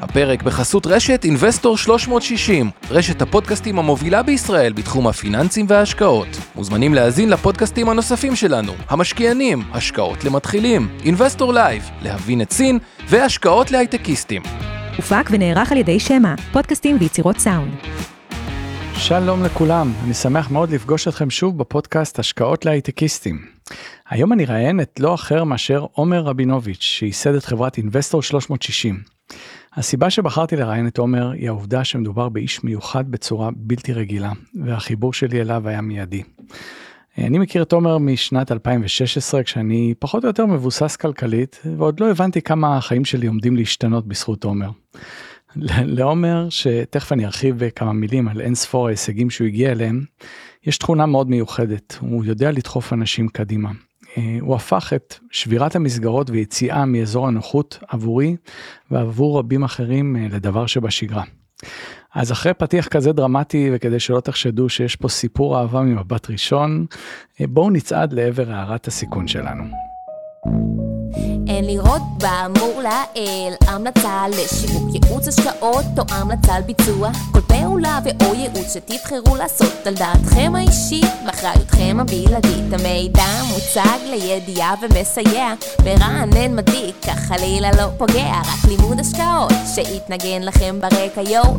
הפרק בחסות רשת אינבסטור 360, רשת הפודקאסטים המובילה בישראל בתחום הפיננסים וההשקעות. מוזמנים להאזין לפודקאסטים הנוספים שלנו, המשקיענים, השקעות למתחילים, אינבסטור לייב, להבין את סין והשקעות להייטקיסטים. הופק ונערך על ידי שמע, פודקאסטים ויצירות סאונד. שלום לכולם, אני שמח מאוד לפגוש אתכם שוב בפודקאסט השקעות להייטקיסטים. היום אני אראיין את לא אחר מאשר עומר רבינוביץ', שייסד את חברת אינבסטור 360. הסיבה שבחרתי לראיין את עומר היא העובדה שמדובר באיש מיוחד בצורה בלתי רגילה, והחיבור שלי אליו היה מיידי. אני מכיר את עומר משנת 2016 כשאני פחות או יותר מבוסס כלכלית ועוד לא הבנתי כמה החיים שלי עומדים להשתנות בזכות עומר. לעומר שתכף אני ארחיב בכמה מילים על אין ספור ההישגים שהוא הגיע אליהם, יש תכונה מאוד מיוחדת, הוא יודע לדחוף אנשים קדימה. אה, הוא הפך את שבירת המסגרות ויציאה מאזור הנוחות עבורי ועבור רבים אחרים אה, לדבר שבשגרה. אז אחרי פתיח כזה דרמטי וכדי שלא תחשדו שיש פה סיפור אהבה ממבט ראשון, אה, בואו נצעד לעבר הערת הסיכון שלנו. אין לראות באמור לעיל המלצה לשיווק ייעוץ השקעות או המלצה על ביצוע כל פעולה ואו ייעוץ שתבחרו לעשות על דעתכם האישית ואחריותכם הבלעדית. המידע מוצג לידיעה ומסייע מרענן מדיק כך חלילה לא פוגע רק לימוד השקעות שיתנגן לכם ברקע יואו.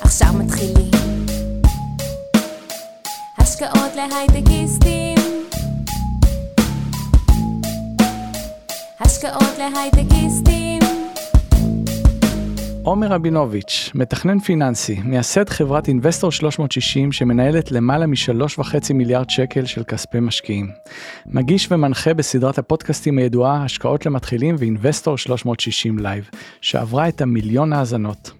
עכשיו מתחילים. השקעות להייטקיסטים השקעות להייטקיסטים. עומר רבינוביץ', מתכנן פיננסי, מייסד חברת אינבסטור 360 שמנהלת למעלה משלוש וחצי מיליארד שקל של כספי משקיעים. מגיש ומנחה בסדרת הפודקאסטים הידועה השקעות למתחילים ואינבסטור 360 לייב, שעברה את המיליון האזנות.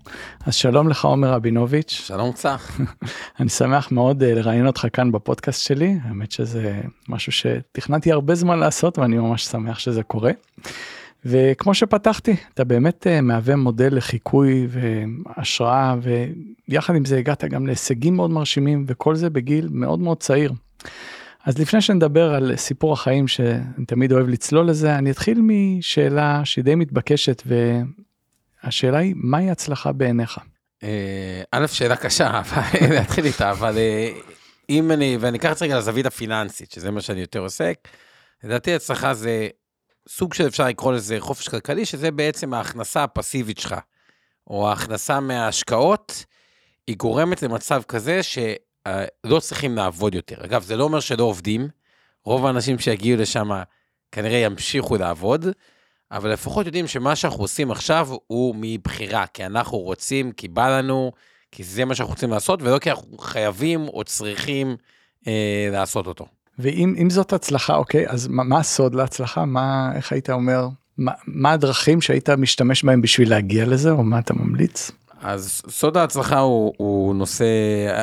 אז שלום לך עומר רבינוביץ'. שלום צח. אני שמח מאוד אה, לראיין אותך כאן בפודקאסט שלי, האמת שזה משהו שתכננתי הרבה זמן לעשות ואני ממש שמח שזה קורה. וכמו שפתחתי, אתה באמת אה, מהווה מודל לחיקוי והשראה, ויחד עם זה הגעת גם להישגים מאוד מרשימים, וכל זה בגיל מאוד מאוד צעיר. אז לפני שנדבר על סיפור החיים שאני תמיד אוהב לצלול לזה, אני אתחיל משאלה שהיא די מתבקשת, והשאלה היא, מהי הצלחה בעיניך? אה, א', שאלה קשה, להתחיל איתה, אבל אה, אם אני, ואני אקח את זה רגע לזווית הפיננסית, שזה מה שאני יותר עוסק, לדעתי הצלחה זה סוג של אפשר לקרוא לזה חופש כלכלי, שזה בעצם ההכנסה הפסיבית שלך, או ההכנסה מההשקעות, היא גורמת למצב כזה שלא צריכים לעבוד יותר. אגב, זה לא אומר שלא עובדים, רוב האנשים שיגיעו לשם כנראה ימשיכו לעבוד, אבל לפחות יודעים שמה שאנחנו עושים עכשיו הוא מבחירה, כי אנחנו רוצים, כי בא לנו, כי זה מה שאנחנו רוצים לעשות, ולא כי אנחנו חייבים או צריכים אה, לעשות אותו. ואם זאת הצלחה, אוקיי, אז מה, מה הסוד להצלחה? מה, איך היית אומר, מה, מה הדרכים שהיית משתמש בהם בשביל להגיע לזה, או מה אתה ממליץ? אז סוד ההצלחה הוא, הוא נושא,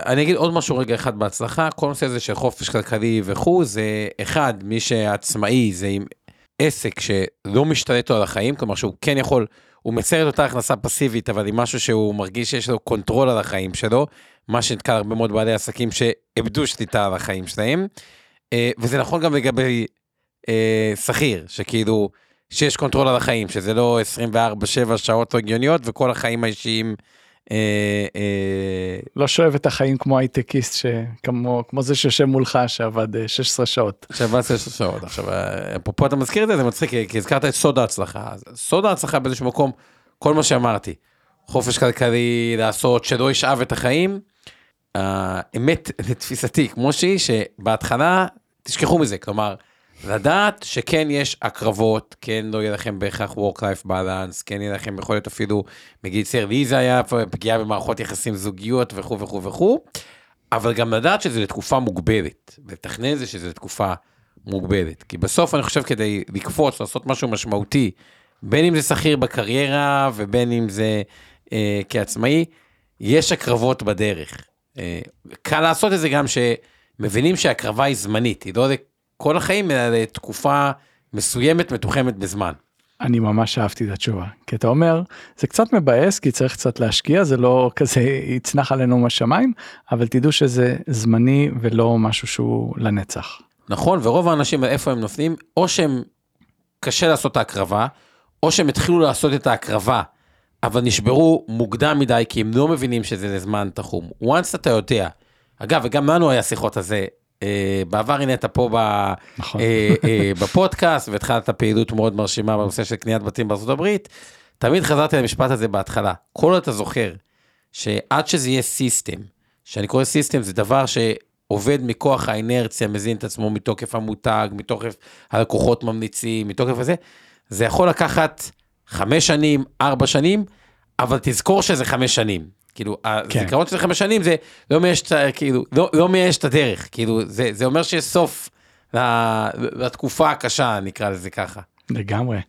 אני אגיד עוד משהו רגע אחד בהצלחה, כל נושא הזה של חופש כלכלי וכו', זה אחד, מי שעצמאי זה עם עסק שלא משתלט לו על החיים, כלומר שהוא כן יכול, הוא מצייר את אותה הכנסה פסיבית, אבל עם משהו שהוא מרגיש שיש לו control על החיים שלו, מה שנתקל הרבה מאוד בעלי עסקים שאיבדו שליטה על החיים שלהם. אה, וזה נכון גם לגבי אה, שכיר, שכאילו, שיש control על החיים, שזה לא 24-7 שעות לא הגיוניות, וכל החיים האישיים... אה, אה... לא שואב את החיים כמו הייטקיסט, שכמו כמו זה שיושב מולך שעבד 16 שעות. שעבד 16 שעות. עכשיו, אפרופו אתה מזכיר את זה, זה מצחיק, כי הזכרת את סוד ההצלחה. סוד ההצלחה באיזשהו מקום, כל מה שאמרתי, חופש כלכלי, לעשות, שלא ישאב את החיים, האמת לתפיסתי כמו שהיא שבהתחלה תשכחו מזה כלומר לדעת שכן יש הקרבות כן לא יהיה לכם בהכרח work life balance כן יהיה לכם יכול להיות אפילו מגיד סר לי זה היה פגיעה במערכות יחסים זוגיות וכו' וכו' וכו' אבל גם לדעת שזה לתקופה מוגבלת לתכנן זה שזה לתקופה מוגבלת כי בסוף אני חושב כדי לקפוץ לעשות משהו משמעותי בין אם זה שכיר בקריירה ובין אם זה אה, כעצמאי יש הקרבות בדרך קל לעשות את זה גם שמבינים שהקרבה היא זמנית, היא לא לכל החיים, אלא לתקופה מסוימת, מתוחמת בזמן. אני ממש אהבתי את התשובה, כי אתה אומר, זה קצת מבאס, כי צריך קצת להשקיע, זה לא כזה יצנח עלינו מהשמיים, אבל תדעו שזה זמני ולא משהו שהוא לנצח. נכון, ורוב האנשים, איפה הם נופלים? או שהם, קשה לעשות את ההקרבה, או שהם התחילו לעשות את ההקרבה, אבל נשברו מוקדם מדי, כי הם לא מבינים שזה זמן תחום. once אתה יודע, אגב, וגם לנו היה שיחות על זה, אה, בעבר הנה אתה פה ב, נכון. אה, אה, בפודקאסט, והתחלת פעילות מאוד מרשימה בנושא של קניית בתים בארצות הברית, תמיד חזרתי למשפט הזה בהתחלה. כל עוד אתה זוכר, שעד שזה יהיה system, שאני קורא system זה דבר שעובד מכוח האינרציה, מזין את עצמו מתוקף המותג, מתוקף הלקוחות ממליצים, מתוקף הזה, זה יכול לקחת חמש שנים, ארבע שנים, אבל תזכור שזה חמש שנים. כאילו, כן. הזיכרון של חמש שנים זה לא מייאש, כאילו, לא, לא מייאש את הדרך, כאילו, זה, זה אומר שיש סוף לתקופה הקשה, נקרא לזה ככה. לגמרי.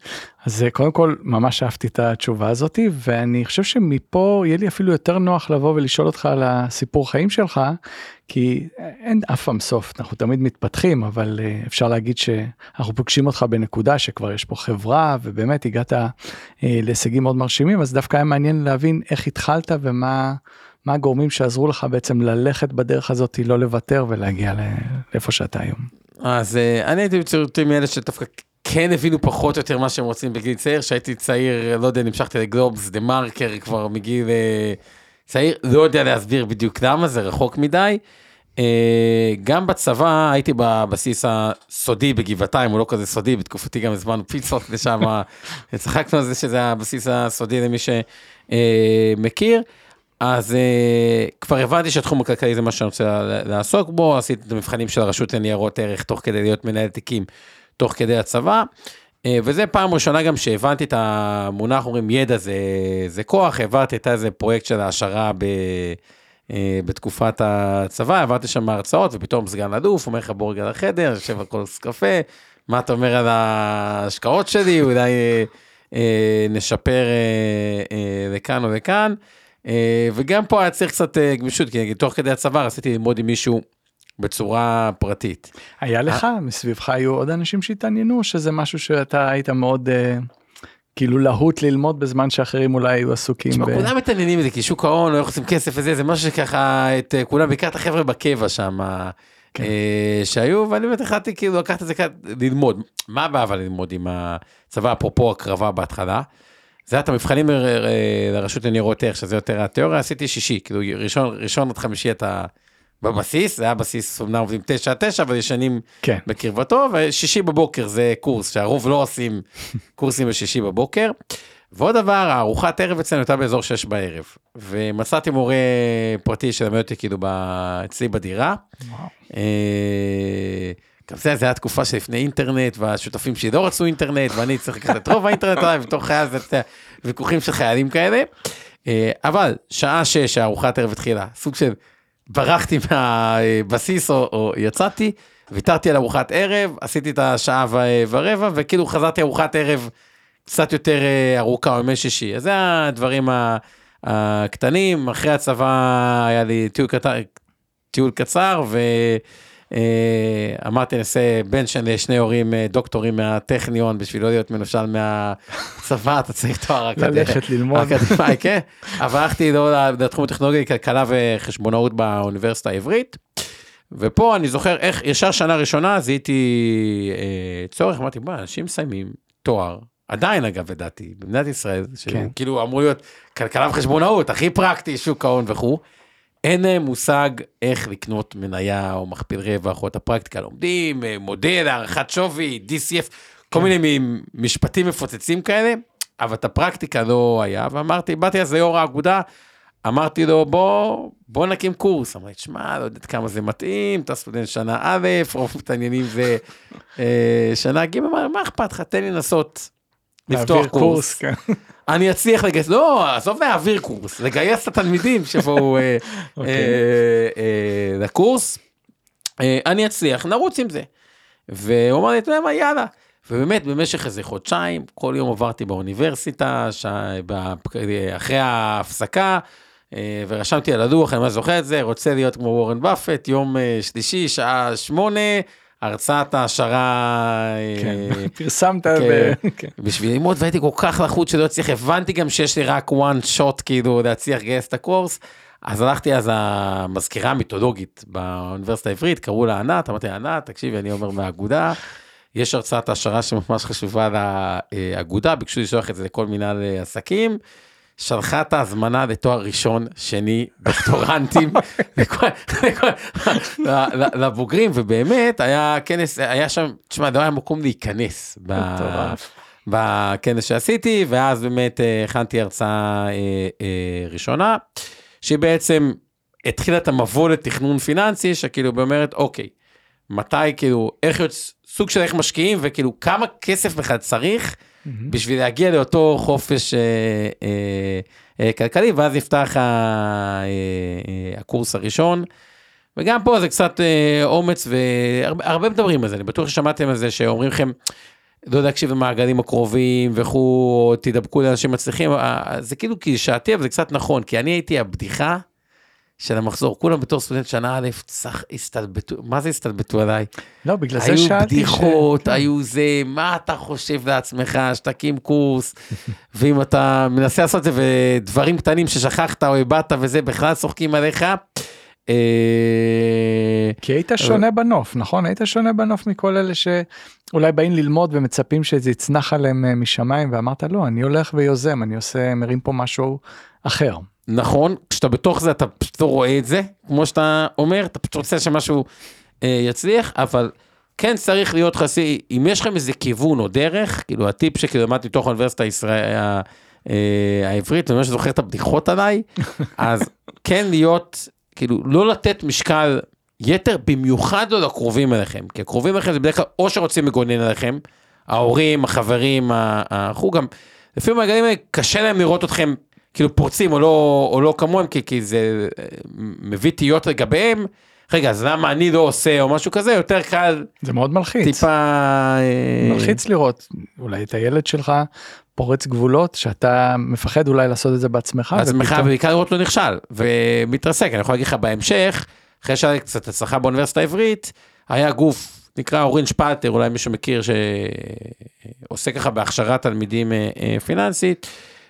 אז אה, קודם כל ממש אהבתי את התשובה הזאתי ואני חושב שמפה יהיה לי אפילו יותר נוח לבוא ולשאול אותך על הסיפור חיים שלך כי אין אף פעם סוף אנחנו תמיד מתפתחים אבל אה, אפשר להגיד שאנחנו פוגשים אותך בנקודה שכבר יש פה חברה ובאמת הגעת אה, להישגים מאוד מרשימים אז דווקא היה מעניין להבין איך התחלת ומה. מה הגורמים שעזרו לך בעצם ללכת בדרך הזאת לא לוותר ולהגיע לאיפה שאתה היום. אז אה, אני הייתי בצורתי מאלה שדווקא כן הבינו פחות או יותר מה שהם רוצים בגיל צעיר, שהייתי צעיר, לא יודע, נמשכתי לגלובס, דה מרקר כבר מגיל אה, צעיר, לא יודע להסביר בדיוק למה, זה רחוק מדי. אה, גם בצבא הייתי בבסיס הסודי בגבעתיים, הוא לא כזה סודי, בתקופתי גם הזמנו פיצות לשם, צחקנו על זה שזה הבסיס הסודי למי שמכיר. אז uh, כבר הבנתי שהתחום הכלכלי זה מה שאני רוצה לעסוק בו, עשיתי את המבחנים של הרשות לניירות ערך תוך כדי להיות מנהל תיקים תוך כדי הצבא, uh, וזה פעם ראשונה גם שהבנתי את המונח, אומרים ידע זה, זה כוח, העברתי את איזה פרויקט של העשרה ב, uh, בתקופת הצבא, עברתי שם הרצאות ופתאום סגן אלוף אומר לך בוא רגע לחדר, יושב על כוס קפה, מה אתה אומר על ההשקעות שלי, אולי uh, נשפר לכאן או לכאן. אה, וגם פה היה צריך קצת אה, גמישות, כי תוך כדי הצבא רציתי ללמוד עם מישהו בצורה פרטית. היה לך מסביבך היו עוד אנשים שהתעניינו שזה משהו שאתה היית מאוד אה, כאילו להוט ללמוד בזמן שאחרים אולי היו עסוקים. תשמע, ב... כולם מתעניינים בזה, כי שוק ההון, לא עושים כסף וזה, זה משהו שככה, את אה, כולם, בעיקר את החבר'ה בקבע שם, כן. אה, שהיו, ואני באמת החלטתי כאילו לקחת את זה כאן, ללמוד. מה הבעיה אבל ללמוד עם הצבא, אפרופו הקרבה בהתחלה? זה היה את המבחנים ל- לרשות לניירות ערך, שזה יותר התיאוריה, עשיתי שישי, כאילו ראשון, ראשון עד חמישי אתה בבסיס, זה היה בסיס, אמנם עובדים תשע עד תשע, אבל ישנים כן. בקרבתו, ושישי בבוקר זה קורס, שהרוב לא עושים קורסים בשישי בבוקר. ועוד דבר, הארוחת ערב אצלנו הייתה באזור שש בערב, ומצאתי מורה פרטי שלמד אותי כאילו ב- אצלי בדירה. אה, גם זה, זה היה תקופה שלפני אינטרנט, והשותפים שלי לא רצו אינטרנט, ואני צריך לקחת את רוב האינטרנט עליי, בתור חייל זה ויכוחים של חיילים כאלה. אה, אבל שעה שש, הארוחת ערב התחילה, סוג של ברחתי מהבסיס או, או יצאתי, ויתרתי על ארוחת ערב, עשיתי את השעה ו- ורבע, וכאילו חזרתי ארוחת ערב קצת יותר אה, ארוכה, או ימי שישי. אז זה הדברים הקטנים, אחרי הצבא היה לי טיול קטר, טיול קצר, ואמרתי נעשה בן של שני הורים אה, דוקטורים מהטכניון בשביל לא להיות מנושל מהצבא, אתה צריך תואר אקדמי. ללכת ללמוד. אקדמאי, כן. אבל הלכתי לתחום הטכנולוגי, כלכלה וחשבונאות באוניברסיטה העברית. ופה אני זוכר איך ישר שנה ראשונה זיהיתי אה, צורך, אמרתי, בוא, אנשים מסיימים תואר, עדיין אגב לדעתי, במדינת ישראל, כן. שכאילו אמור להיות כלכלה וחשבונאות, הכי פרקטי, שוק ההון וכו'. אין להם מושג איך לקנות מניה או מכפיל רווח או את הפרקטיקה לומדים, אה, מודל, הערכת שווי, DCF, כל מיני מ- משפטים מפוצצים כאלה, אבל את הפרקטיקה לא היה, ואמרתי, באתי אז ליו"ר האגודה, אמרתי לו, בוא, בוא נקים קורס. אמרתי, שמע, לא יודעת כמה זה מתאים, אתה סטודנט שנה א', רוב מתעניינים זה אה, שנה ג', אמר, מה אכפת לך, תן לי לנסות לפתוח להעביר קורס. כן. אני אצליח לגייס, לא, עזוב להעביר קורס, לגייס את התלמידים שיבואו אה, אוקיי. אה, אה, לקורס. אה, אני אצליח, נרוץ עם זה. והוא אמר לי, אתה יודע מה, יאללה. ובאמת, במשך איזה חודשיים, כל יום עברתי באוניברסיטה, ש... אחרי ההפסקה, אה, ורשמתי על הלוח, אני ממש זוכר את זה, רוצה להיות כמו וורן באפט, יום אה, שלישי, שעה שמונה, הרצאת העשרה. אה, כן. פרסמת כן. כן. בשביל ללמוד והייתי כל כך לחוץ שלא הצליח, הבנתי גם שיש לי רק one shot כאילו להצליח לגייס את הקורס. אז הלכתי אז המזכירה המיתולוגית באוניברסיטה העברית, קראו לה ענת, אמרתי לה ענת, תקשיבי, אני אומר מהאגודה, יש הרצאת העשרה שממש חשובה לאגודה, ביקשו לשלוח את זה לכל מנהל עסקים, שלחה את ההזמנה לתואר ראשון, שני, דוקטורנטים, לכל- לכל- לבוגרים, ובאמת היה כנס, היה שם, תשמע, לא היה מקום להיכנס. בכנס שעשיתי, ואז באמת אה, הכנתי הרצאה אה, אה, ראשונה, שהיא בעצם התחילה את המבוא לתכנון פיננסי, שכאילו אומרת, אוקיי, מתי כאילו, איך סוג של איך משקיעים, וכאילו כמה כסף בכלל צריך בשביל להגיע לאותו חופש אה, אה, אה, כלכלי, ואז נפתח ה, אה, אה, הקורס הראשון. וגם פה זה קצת אה, אומץ והרבה הרבה מדברים על זה, אני בטוח ששמעתם על זה שאומרים לכם, לא להקשיב למעגלים הקרובים וכו', תדבקו לאנשים מצליחים, אה, זה כאילו קלישאתי, אבל זה קצת נכון, כי אני הייתי הבדיחה של המחזור, כולם בתור סטודנט שנה א', צח, הסתלבטו, מה זה הסתלבטו עליי? לא, בגלל זה היו שאלתי. בדיחות, ש... כן. היו זה, מה אתה חושב לעצמך, שתקים קורס, ואם אתה מנסה לעשות את זה ודברים קטנים ששכחת או איבדת וזה, בכלל צוחקים עליך. אה, כי היית שונה בנוף, נכון? היית שונה בנוף מכל אלה שאולי באים ללמוד ומצפים שזה יצנח עליהם אה, משמיים, ואמרת לא, אני הולך ויוזם, אני עושה, מרים פה משהו אחר. נכון, כשאתה בתוך זה אתה פשוט לא רואה את זה, כמו שאתה אומר, אתה פשוט רוצה שמשהו אה, יצליח, אבל כן צריך להיות חסי, אם יש לכם איזה כיוון או דרך, כאילו הטיפ שכאילו למדתי מתוך האוניברסיטה הישראל, ה- אה, העברית, אני ממש זוכר את הבדיחות עליי, אז כן להיות, כאילו לא לתת משקל יתר, במיוחד לא לקרובים אליכם, כי הקרובים אליכם זה בדרך כלל או שרוצים לגונן עליכם, ההורים, החברים, החוג, גם לפעמים הגלים האלה קשה להם לראות אתכם כאילו פורצים או לא, או לא כמוהם, כי, כי זה אה, מביא תהיות לגביהם. רגע, אז למה אני לא עושה או משהו כזה, יותר קל זה מאוד מלחיץ. טיפה... אה, מלחיץ לראות אולי את הילד שלך פורץ גבולות שאתה מפחד אולי לעשות את זה בעצמך. עצמך, ופתאום- ובעיקר לראות לו נכשל, ומתרסק. אני יכול להגיד לך בהמשך, אחרי שהיה קצת הצלחה באוניברסיטה העברית, היה גוף, נקרא אורין שפלטר, אולי מישהו מכיר, שעושה ככה בהכשרת תלמידים אה, פיננסית,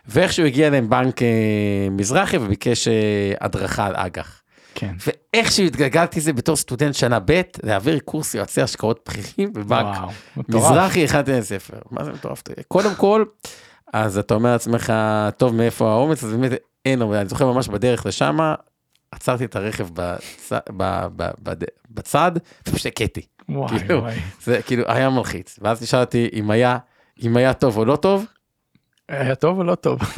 ואיכשהו הגיע אליהם בנק אה, מזרחי וביקש אה, הדרכה על אג"ח. כן. ואיכשהו התגלגלתי לזה בתור סטודנט שנה ב', להעביר קורס יועצי השקעות בכירים בבנק וואו. מזרחי הכנתי לספר. מה זה מטורף? קודם כל, אז אתה אומר לעצמך, טוב, מאיפה האומץ? אז באמת אין, אבל אני זוכר ממש בדרך לשם, עצרתי את הרכב בצ... ב... ב... בד... בצד, ופשוט הכיתי. וואי כאילו, וואי. זה כאילו היה מלחיץ. ואז נשאלתי אם היה, אם היה טוב או לא טוב, היה טוב או לא טוב?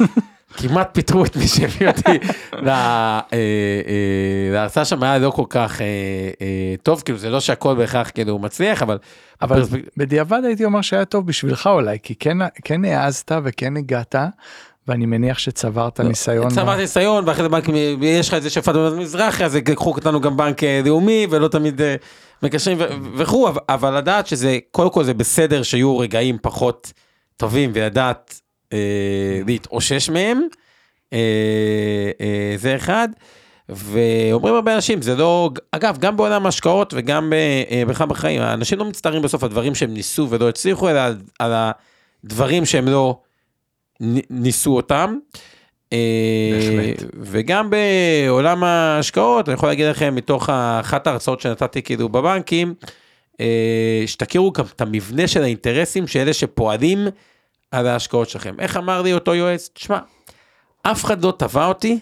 כמעט פיטרו את מי שהביא אותי אה, אה, להרצאה שם היה לא כל כך אה, טוב כאילו זה לא שהכל בהכרח כאילו מצליח אבל אבל בדיעבד הייתי אומר שהיה טוב בשבילך אולי כי כן כן העזת וכן הגעת ואני מניח שצברת ניסיון. צברת ניסיון ואחרי זה בנק יש לך את זה שהפעלנו במזרחי אז לקחו אותנו גם בנק לאומי ולא תמיד מקשרים וכו' אבל- לדעת שזה קודם כל זה בסדר שיהיו רגעים פחות טובים ולדעת להתאושש מהם אה, אה, זה אחד. ואומרים הרבה אנשים זה לא אגב גם בעולם ההשקעות וגם אה, בכלל בחיים האנשים לא מצטערים בסוף על דברים שהם ניסו ולא הצליחו אלא על, הדברים שהם לא ניסו אותם. אה, בהחלט. וגם בעולם ההשקעות אני יכול להגיד לכם מתוך אחת ההרצאות שנתתי כאילו בבנקים אה, שתכירו גם את המבנה של האינטרסים של אלה שפועלים על ההשקעות שלכם. איך אמר לי אותו יועץ? תשמע, אף אחד לא תבע אותי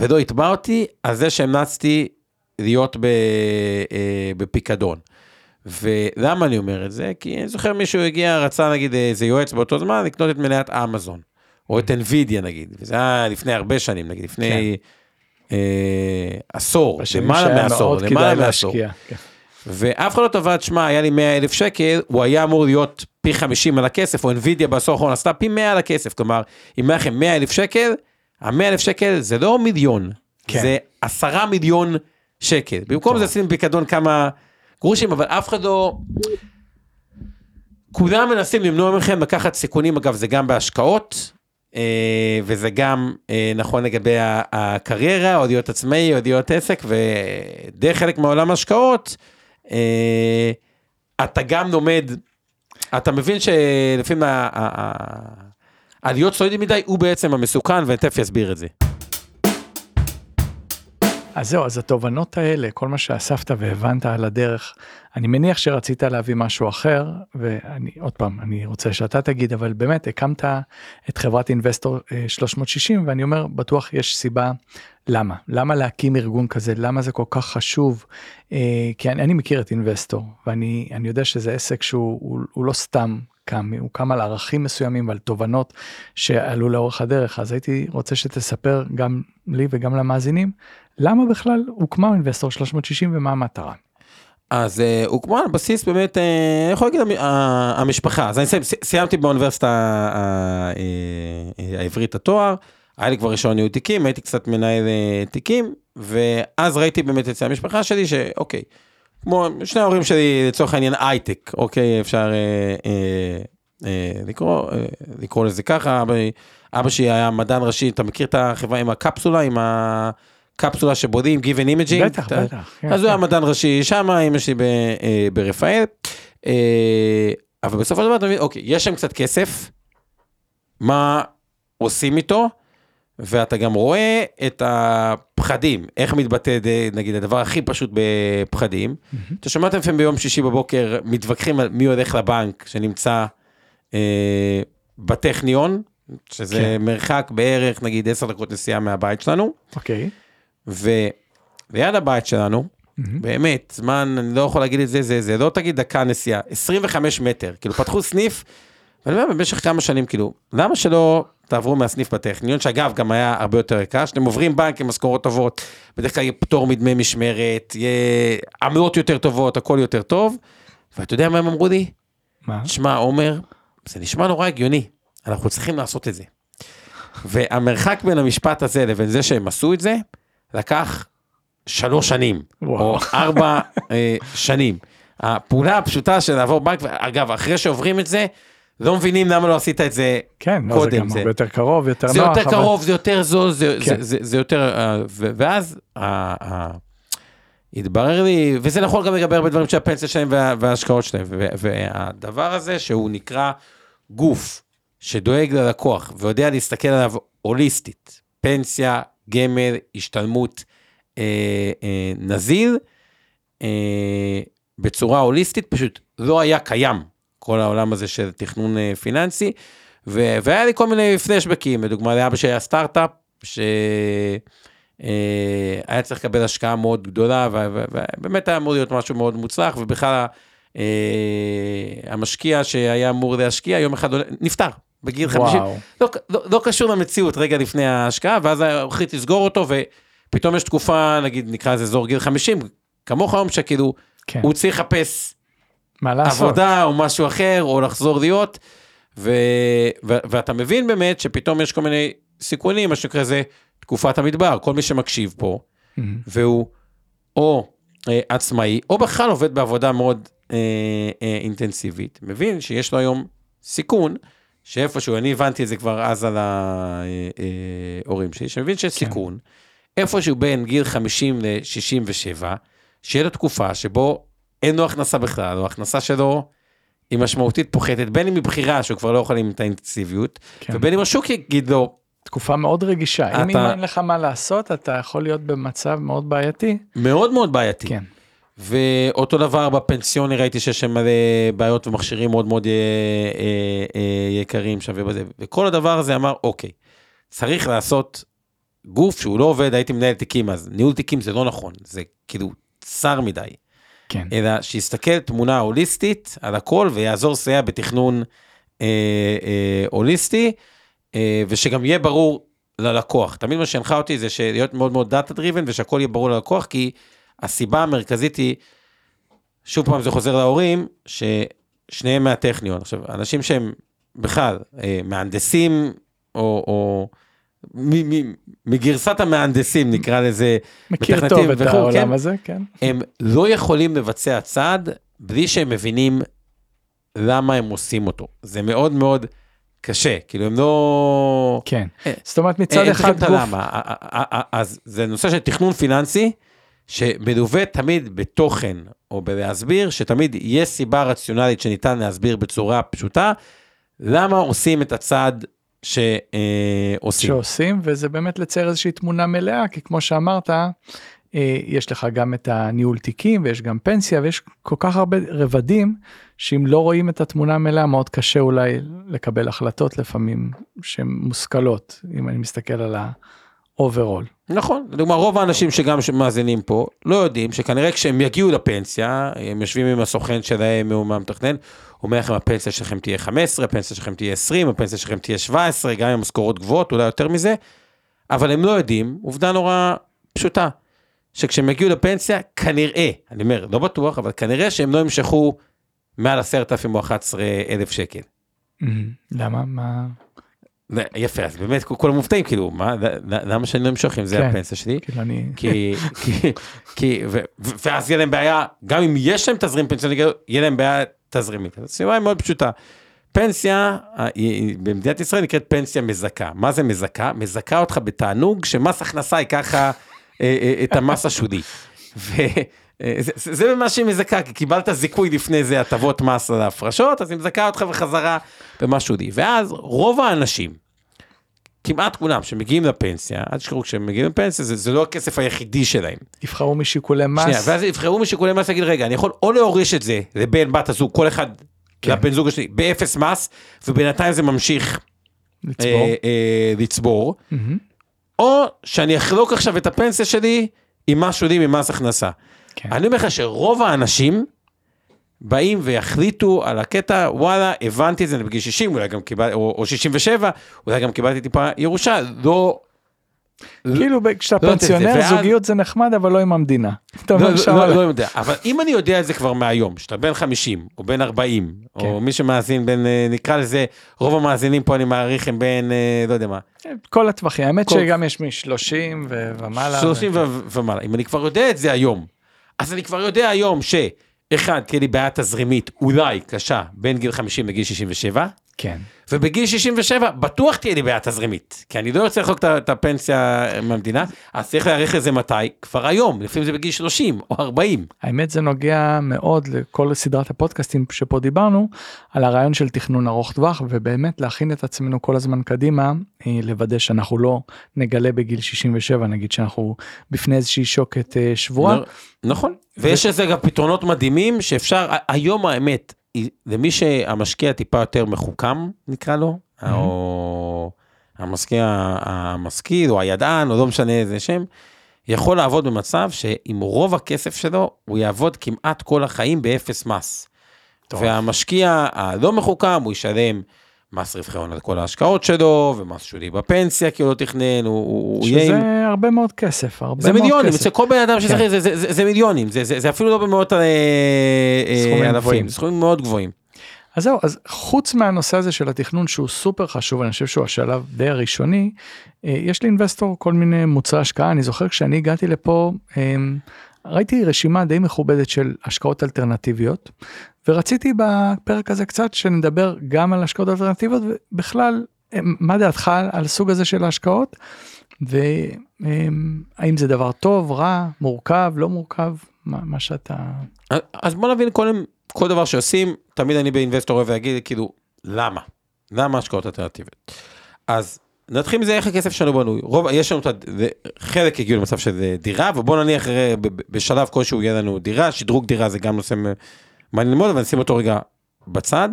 ולא יתבע אותי על זה שהמלצתי להיות ב, אה, בפיקדון. ולמה אני אומר את זה? כי אני זוכר מישהו הגיע, רצה נגיד איזה יועץ באותו זמן לקנות את מניית אמזון, או את NVIDIA נגיד, וזה היה לפני הרבה שנים, נגיד לפני אה, עשור, למעלה מעשור, למעלה מעשור. להשקיע. כן. ואף אחד לא תבע, תשמע, היה לי 100 אלף שקל, הוא היה אמור להיות פי 50 על הכסף, או NVIDIA בעשור האחרון עשתה פי 100 על הכסף, כלומר, אם היה לכם 100 אלף שקל, ה-100 אלף שקל זה לא מיליון, כן. זה 10 מיליון שקל. במקום זה עשינו פיקדון כמה גרושים, אבל אף אחד לא... כולם מנסים למנוע מכם לקחת סיכונים, אגב, זה גם בהשקעות, אה, וזה גם אה, נכון לגבי הקריירה, או להיות עצמאי, או להיות עסק, ודרך חלק מעולם ההשקעות, אתה גם לומד, אתה מבין שלפעמים הלהיות סולידי מדי הוא בעצם המסוכן, ותכף יסביר את זה. אז זהו, אז התובנות האלה, כל מה שאספת והבנת על הדרך, אני מניח שרצית להביא משהו אחר, ואני, עוד פעם, אני רוצה שאתה תגיד, אבל באמת הקמת את חברת אינבסטור אה, 360, ואני אומר, בטוח יש סיבה למה. למה להקים ארגון כזה, למה זה כל כך חשוב, אה, כי אני, אני מכיר את אינבסטור, ואני אני יודע שזה עסק שהוא הוא, הוא לא סתם קם, הוא קם על ערכים מסוימים ועל תובנות שעלו לאורך הדרך, אז הייתי רוצה שתספר גם לי וגם למאזינים, למה בכלל הוקמה אינבסטור 360 ומה המטרה. אז אה, הוקמה על בסיס באמת, אה, אני יכול להגיד ה- המשפחה, אז אני סיימתי באוניברסיטה אה, העברית התואר, היה לי כבר רישיון ניהול תיקים, הייתי קצת מנהל אה, תיקים, ואז ראיתי באמת אצל המשפחה שלי שאוקיי, כמו שני ההורים שלי לצורך העניין הייטק, אוקיי, אפשר אה, אה, אה, לקרוא, אה, לקרוא לזה ככה, אבא, אבא שלי היה מדען ראשי, אתה מכיר את החברה עם הקפסולה, עם הקפסולה שבונים, Give an Imaging? בטח, אתה- בטח. כן, אז הוא היה כן. מדען ראשי שם, אמא שלי ב- אה, ברפאל. אה, אבל בסופו של דבר אתה מבין, אוקיי, יש שם קצת כסף, מה עושים איתו? ואתה גם רואה את הפחדים, איך מתבטא, ד- נגיד, הדבר הכי פשוט בפחדים. אתה שמעת לפעמים ביום שישי בבוקר, מתווכחים על מי הולך לבנק שנמצא אה, בטכניון, שזה כן. מרחק בערך, נגיד, 10 דקות נסיעה מהבית שלנו. אוקיי. וליד הבית שלנו, באמת, זמן, אני לא יכול להגיד את זה, זה, זה לא תגיד דקה נסיעה, 25 מטר, כאילו פתחו סניף, ואני אומר במשך כמה שנים, כאילו, למה שלא תעברו מהסניף בטכניון, שאגב, גם היה הרבה יותר יקר, שאתם עוברים בנק עם משכורות טובות, בדרך כלל יהיה פטור מדמי משמרת, יהיה עמלות יותר טובות, הכל יותר טוב, ואתה יודע מה הם אמרו לי? מה? תשמע, עומר, זה נשמע נורא הגיוני, אנחנו צריכים לעשות את זה. והמרחק בין המשפט הזה לבין זה שהם עשו את זה, לקח שלוש שנים, וואו. או ארבע אה, שנים. הפעולה הפשוטה של לעבור בנק, אגב, אחרי שעוברים את זה, לא מבינים למה לא עשית את זה כן, לא, זה קודם. גם הרבה יותר קרוב, יותר זה נוח. יותר אבל- קרוב, זה יותר זול, זה, כן. זה, זה, זה יותר... אה, ואז ה- ה- התברר לי, וזה נכון גם לגבי הרבה דברים של הפנסיה שלהם וה- וההשקעות שלהם, והדבר הזה שהוא נקרא גוף שדואג ללקוח ויודע להסתכל עליו הוליסטית, פנסיה, גמל, השתלמות, אה, אה, נזיל, אה, בצורה הוליסטית, פשוט לא היה קיים כל העולם הזה של תכנון אה, פיננסי. ו- והיה לי כל מיני פלשבקים, לדוגמה לאבא שלי היה סטארט-אפ, שהיה צריך לקבל השקעה מאוד גדולה, ובאמת היה אמור להיות משהו מאוד מוצלח, ובכלל אה, המשקיע שהיה אמור להשקיע, יום אחד נפטר, בגיל 50. וואו. לא, לא, לא קשור למציאות רגע לפני ההשקעה, ואז החליט לסגור אותו, ופתאום יש תקופה, נגיד נקרא לזה אזור גיל 50, כמוך היום שכאילו, כן. הוא צריך לחפש מה לעשות? עבודה או משהו אחר, או לחזור להיות, ו, ו, ואתה מבין באמת שפתאום יש כל מיני סיכונים, מה שנקרא זה תקופת המדבר, כל מי שמקשיב פה, מהמם. והוא או אה, עצמאי, או בכלל עובד בעבודה מאוד אה, אה, אינטנסיבית, מבין שיש לו היום סיכון, שאיפשהו, אני הבנתי את זה כבר אז על ההורים שלי, שמבין שיש כן. סיכון, איפשהו בין גיל 50 ל-67, שיהיה לו תקופה שבו אין לו הכנסה בכלל, או ההכנסה שלו היא משמעותית פוחתת, בין אם מבחירה, שהוא כבר לא יכול עם את האינטנסיביות, כן. ובין אם השוק יגיד לו, תקופה מאוד רגישה. אתה- אם אין לך מה לעשות, אתה יכול להיות במצב מאוד בעייתי. מאוד מאוד בעייתי. כן. ואותו דבר בפנסיוני ראיתי שיש שם מלא בעיות ומכשירים מאוד מאוד אה, אה, אה, יקרים שם ובזה. וכל הדבר הזה אמר, אוקיי, צריך לעשות גוף שהוא לא עובד, הייתי מנהל תיקים אז, ניהול תיקים זה לא נכון, זה כאילו צר מדי, כן. אלא שיסתכל תמונה הוליסטית על הכל ויעזור לסייע בתכנון אה, אה, הוליסטי, אה, ושגם יהיה ברור ללקוח. תמיד מה שהנחה אותי זה להיות מאוד מאוד דאטה דריבן ושהכל יהיה ברור ללקוח, כי הסיבה המרכזית היא, שוב פעם זה חוזר להורים, ששניהם מהטכניון. עכשיו, אנשים שהם בכלל אה, מהנדסים, או, או מ, מ, מגרסת המהנדסים נקרא לזה, מכיר טוב את וכו', העולם כן? הזה, כן. הם לא יכולים לבצע צעד בלי שהם מבינים למה הם עושים אותו. זה מאוד מאוד קשה, כאילו הם לא... כן. אה, זאת אומרת, מצד הם אחד גוף... הלמה. ה- ה- ה- אז זה נושא של תכנון פיננסי, שמלווה תמיד בתוכן, או בלהסביר, שתמיד יש סיבה רציונלית שניתן להסביר בצורה פשוטה, למה עושים את הצעד שעושים. שעושים, וזה באמת לצייר איזושהי תמונה מלאה, כי כמו שאמרת, אה, יש לך גם את הניהול תיקים ויש גם פנסיה ויש כל כך הרבה רבדים שאם לא רואים את התמונה המלאה מאוד קשה אולי לקבל החלטות לפעמים שהן מושכלות אם אני מסתכל על ה-overall. נכון, לדוגמה רוב האנשים שגם מאזינים פה לא יודעים שכנראה כשהם יגיעו לפנסיה, הם יושבים עם הסוכן שלהם או מהמתכנן, הוא אומר לכם הפנסיה שלכם תהיה 15, הפנסיה שלכם תהיה 20, הפנסיה שלכם תהיה 17, גם עם משכורות גבוהות, אולי יותר מזה, אבל הם לא יודעים, עובדה נורא פשוטה, שכשהם יגיעו לפנסיה, כנראה, אני אומר, לא בטוח, אבל כנראה שהם לא ימשכו מעל 10,000 או 11,000 שקל. למה? מה? יפה, אז באמת כולם מופתעים, כאילו, מה, למה שאני לא אמשוך אם זה כן. הפנסיה שלי? כאילו. כי, ואז יהיה להם בעיה, גם אם יש להם תזרים פנסיוני, יהיה להם בעיה תזרימית. אז הסיבה היא מאוד פשוטה. פנסיה, במדינת ישראל נקראת פנסיה מזכה. מה זה מזכה? מזכה אותך בתענוג שמס הכנסה ייקח אה, אה, את המס השולי. וזה זה, זה מה שהיא מזכה, כי קיבלת זיכוי לפני זה הטבות מס על ההפרשות, אז היא מזכה אותך בחזרה במס שולי. ואז רוב האנשים, כמעט כולם שמגיעים לפנסיה, אל תשכחו כשהם מגיעים לפנסיה זה, זה לא הכסף היחידי שלהם. יבחרו משיקולי מס. שנייה, ואז יבחרו משיקולי מס להגיד רגע אני יכול או להוריש את זה לבן בת הזוג כל אחד כן. לבן זוג השני באפס מס ובינתיים זה ממשיך לצבור. אה, אה, לצבור מהמם. או שאני אחלוק עכשיו את הפנסיה שלי עם מס שולי ממס הכנסה. כן. אני אומר לך שרוב האנשים באים ויחליטו על הקטע וואלה הבנתי את זה בגיל 60 אולי גם קיבלתי או, או 67 אולי גם קיבלתי טיפה ירושה לא. כאילו ב- כשאתה לא את זה, פנסיונר ואז- זוגיות זה נחמד אבל לא עם המדינה. לא, אומר לא, שם לא, על- לא יודע, אבל אם אני יודע את זה כבר מהיום, שאתה בן 50 או בן 40, או כן. מי שמאזין בין, אה, נקרא לזה, רוב המאזינים פה אני מעריך הם בין, אה, לא יודע מה, כל הטווחים האמת כל- שגם יש מ-30 ומעלה. 30 ו- ו- ומעלה, אם אני כבר יודע את זה היום, אז אני כבר יודע היום שאחד, תהיה לי בעיה תזרימית אולי קשה בין גיל 50 לגיל 67, כן. ובגיל 67 בטוח תהיה לי בעיה תזרימית, כי אני לא רוצה לחוק את את הפנסיה מהמדינה, אז צריך להעריך לזה מתי? כבר היום, לפעמים זה בגיל 30 או 40. האמת זה נוגע מאוד לכל סדרת הפודקאסטים שפה דיברנו על הרעיון של תכנון ארוך טווח ובאמת להכין את עצמנו כל הזמן קדימה אה, לוודא שאנחנו לא נגלה בגיל 67 נגיד שאנחנו בפני איזושהי שוקת אה, שבועה. נכון. ויש לזה גם פתרונות מדהימים שאפשר, היום האמת, למי שהמשקיע טיפה יותר מחוכם, נקרא לו, או המשקיע המשכיל, או הידען, או לא משנה איזה שם, יכול לעבוד במצב שעם רוב הכסף שלו, הוא יעבוד כמעט כל החיים באפס מס. והמשקיע הלא מחוכם, הוא ישלם מס רווחי הון על כל ההשקעות שלו, ומס שולי בפנסיה, כי הוא לא תכנן, הוא- הוא הוא יהיה עם... שזה הרבה מאוד כסף הרבה זה מאוד מיליונים, כסף. אצל כל בן אדם כן. שצריך, זה, זה, זה, זה מיליונים, זה, זה, זה אפילו לא במאות אה, אה, אלפים, גבוהים. סכומים מאוד גבוהים. אז זהו, אז חוץ מהנושא הזה של התכנון שהוא סופר חשוב, אני חושב שהוא השלב די הראשוני, אה, יש לאינבסטור כל מיני מוצרי השקעה, אני זוכר כשאני הגעתי לפה, אה, ראיתי רשימה די מכובדת של השקעות אלטרנטיביות, ורציתי בפרק הזה קצת שנדבר גם על השקעות אלטרנטיביות, ובכלל, אה, מה דעתך על הסוג הזה של ההשקעות, והאם זה דבר טוב, רע, מורכב, לא מורכב, מה, מה שאתה... אז בוא נבין קודם, כל דבר שעושים, תמיד אני באינבסטור אוהב להגיד, כאילו, למה? למה השקעות אלטרנטיביות? אז נתחיל מזה איך הכסף שלנו בנוי. רוב, יש לנו את. חלק הגיעו למצב של דירה, ובוא נניח אה, בשלב כלשהו יהיה לנו דירה, שדרוג דירה זה גם נושא מעניין מאוד, אבל נשים אותו רגע בצד.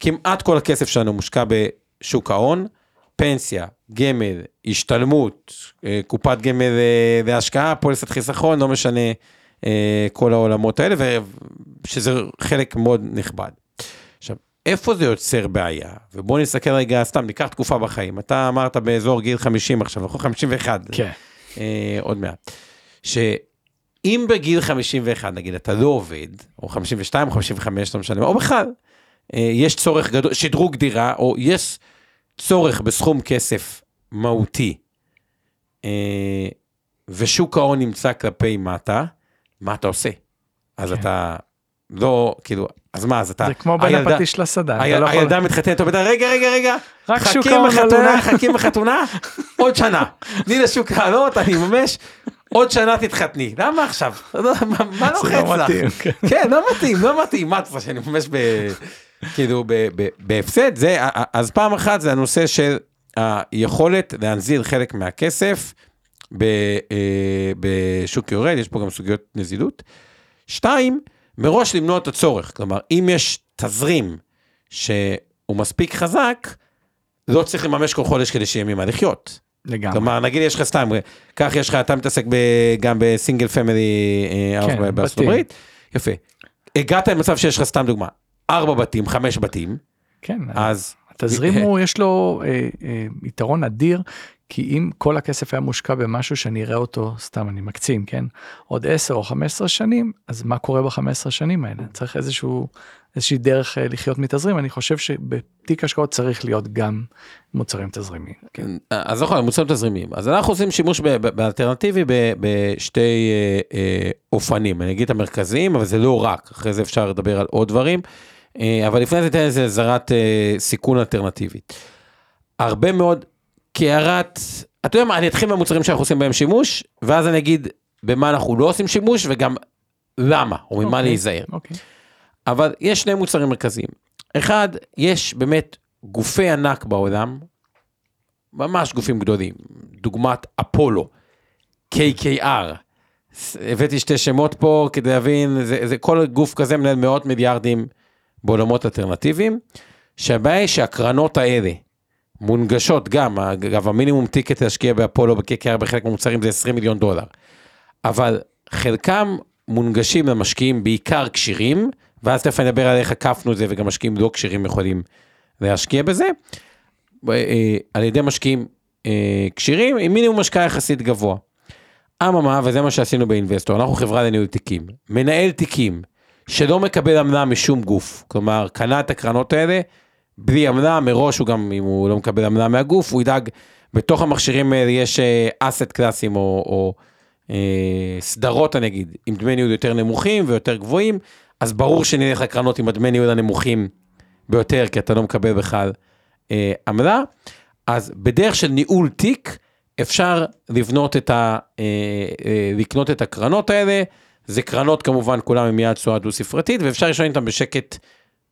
כמעט כל הכסף שלנו מושקע בשוק ההון, פנסיה, גמל, השתלמות, אה, קופת גמל אה, להשקעה, פוליסת חיסכון, לא משנה אה, כל העולמות האלה, שזה חלק מאוד נכבד. עכשיו, איפה זה יוצר בעיה? ובואו נסתכל רגע, סתם ניקח תקופה בחיים. אתה אמרת באזור גיל 50 עכשיו, אנחנו 51. כן. עוד מעט. שאם בגיל 51 נגיד אתה לא עובד, או 52 או 55 לא משנה, או בכלל, אה, יש צורך גדול, שדרוג דירה, או יש צורך בסכום כסף מהותי, אה, ושוק ההון נמצא כלפי מטה, מה אתה עושה? אז כן. אתה לא, כאילו, אז מה, אז אתה... זה כמו בין הילדה- הפטיש לשדה, אתה הי- לא יכול... הילדה מתחתנת, אומרת, רגע, רגע, רגע, חכים בחתונה, עולה." חכים בחתונה, עוד שנה. תני לשוק העלות, אני ממש, עוד שנה תתחתני. למה עכשיו? לא, מה זה לוחץ לא לך? כן. כן, לא מתאים, לא מתאים. מה את רוצה שאני ממש ב... כאילו, בהפסד? זה, אז פעם אחת זה הנושא של היכולת להנזיל חלק מהכסף אה, בשוק יורד, יש פה גם סוגיות נזילות. שתיים, מראש למנוע את הצורך. כלומר, אם יש תזרים שהוא מספיק חזק, לא צריך לממש כל חודש כדי שיהיה ממה לחיות. לגמרי. כלומר, נגיד יש לך סתם, כך יש לך, אתה מתעסק ב, גם בסינגל פמילי כן, בארצות בתים. הברית, יפה. הגעת למצב שיש לך סתם דוגמה, ארבע בתים, חמש בתים, כן, אז התזרים הוא, יש לו אה, אה, יתרון אדיר, כי אם כל הכסף היה מושקע במשהו שאני אראה אותו, סתם אני מקצין, כן? עוד 10 או 15 שנים, אז מה קורה ב-15 שנים האלה? צריך איזשהו, איזושהי דרך אה, לחיות מתזרים, אני חושב שבתיק השקעות צריך להיות גם מוצרים תזרימיים. כן. אז נכון, מוצרים תזרימיים. אז אנחנו עושים שימוש באלטרנטיבי בשתי אה, אה, אופנים, אני אגיד את המרכזיים, אבל זה לא רק, אחרי זה אפשר לדבר על עוד דברים, אה, אבל לפני זה ניתן איזה זרת אה, סיכון אלטרנטיבית. הרבה מאוד, כהערת, אתה יודע מה, אני אתחיל מהמוצרים שאנחנו עושים בהם שימוש, ואז אני אגיד במה אנחנו לא עושים שימוש, וגם למה, או ממה אוקיי. להיזהר. אוקיי. אבל יש שני מוצרים מרכזיים. אחד, יש באמת גופי ענק בעולם, ממש גופים גדולים, דוגמת אפולו, KKR. הבאתי שתי שמות פה כדי להבין, זה, זה כל גוף כזה מנהל מאות מיליארדים בעולמות אלטרנטיביים, שהבעיה היא שהקרנות האלה מונגשות גם, אגב המינימום טיקט להשקיע באפולו ב-KKR בחלק מהמוצרים זה 20 מיליון דולר, אבל חלקם מונגשים למשקיעים בעיקר כשירים, ואז תכף אני אדבר על איך עקפנו את זה וגם משקיעים לא כשירים יכולים להשקיע בזה, אה, על ידי משקיעים אה, כשירים עם מינימום השקעה יחסית גבוה. אממה, וזה מה שעשינו באינבסטור, אנחנו חברה לניהול תיקים, מנהל תיקים שלא מקבל עמלה משום גוף, כלומר קנה את הקרנות האלה בלי עמלה, מראש הוא גם, אם הוא לא מקבל עמלה מהגוף, הוא ידאג, בתוך המכשירים האלה יש אסט קלאסים או, או אה, סדרות אני אגיד, עם דמי ניהול יותר נמוכים ויותר גבוהים, אז ברור שנלך לקרנות עם הדמי ניהול הנמוכים ביותר, כי אתה לא מקבל בכלל אה, עמלה. אז בדרך של ניהול תיק, אפשר לבנות את ה... אה, אה, לקנות את הקרנות האלה. זה קרנות כמובן, כולם עם יעד תשואה דו ספרתית, ואפשר לישון איתם בשקט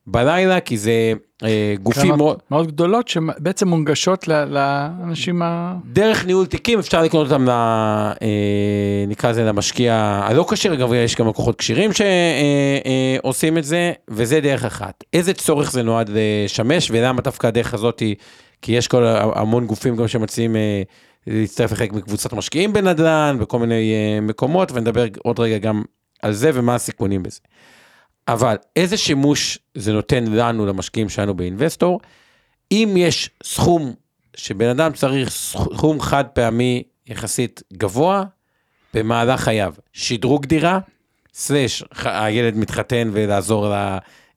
בלילה, כי זה אה, גופים מאוד... מאוד גדולות שבעצם מונגשות ל- לאנשים ה... דרך ניהול תיקים אפשר לקנות אותם, ל, אה, נקרא לזה למשקיע הלא כשיר, אגב יש גם לקוחות כשירים שעושים את זה, וזה דרך אחת. איזה צורך זה נועד לשמש, ולמה דווקא הדרך הזאתי, כי יש כל המון גופים גם שמציעים אה, להצטרף לחלק מקבוצת משקיעים בנדל"ן, בכל מיני אה, מקומות, ונדבר עוד רגע גם על זה ומה הסיכונים בזה. אבל איזה שימוש זה נותן לנו, למשקיעים שלנו באינבסטור, אם יש סכום שבן אדם צריך סכום חד פעמי יחסית גבוה במהלך חייו, שדרוג דירה, סלש הילד מתחתן ולעזור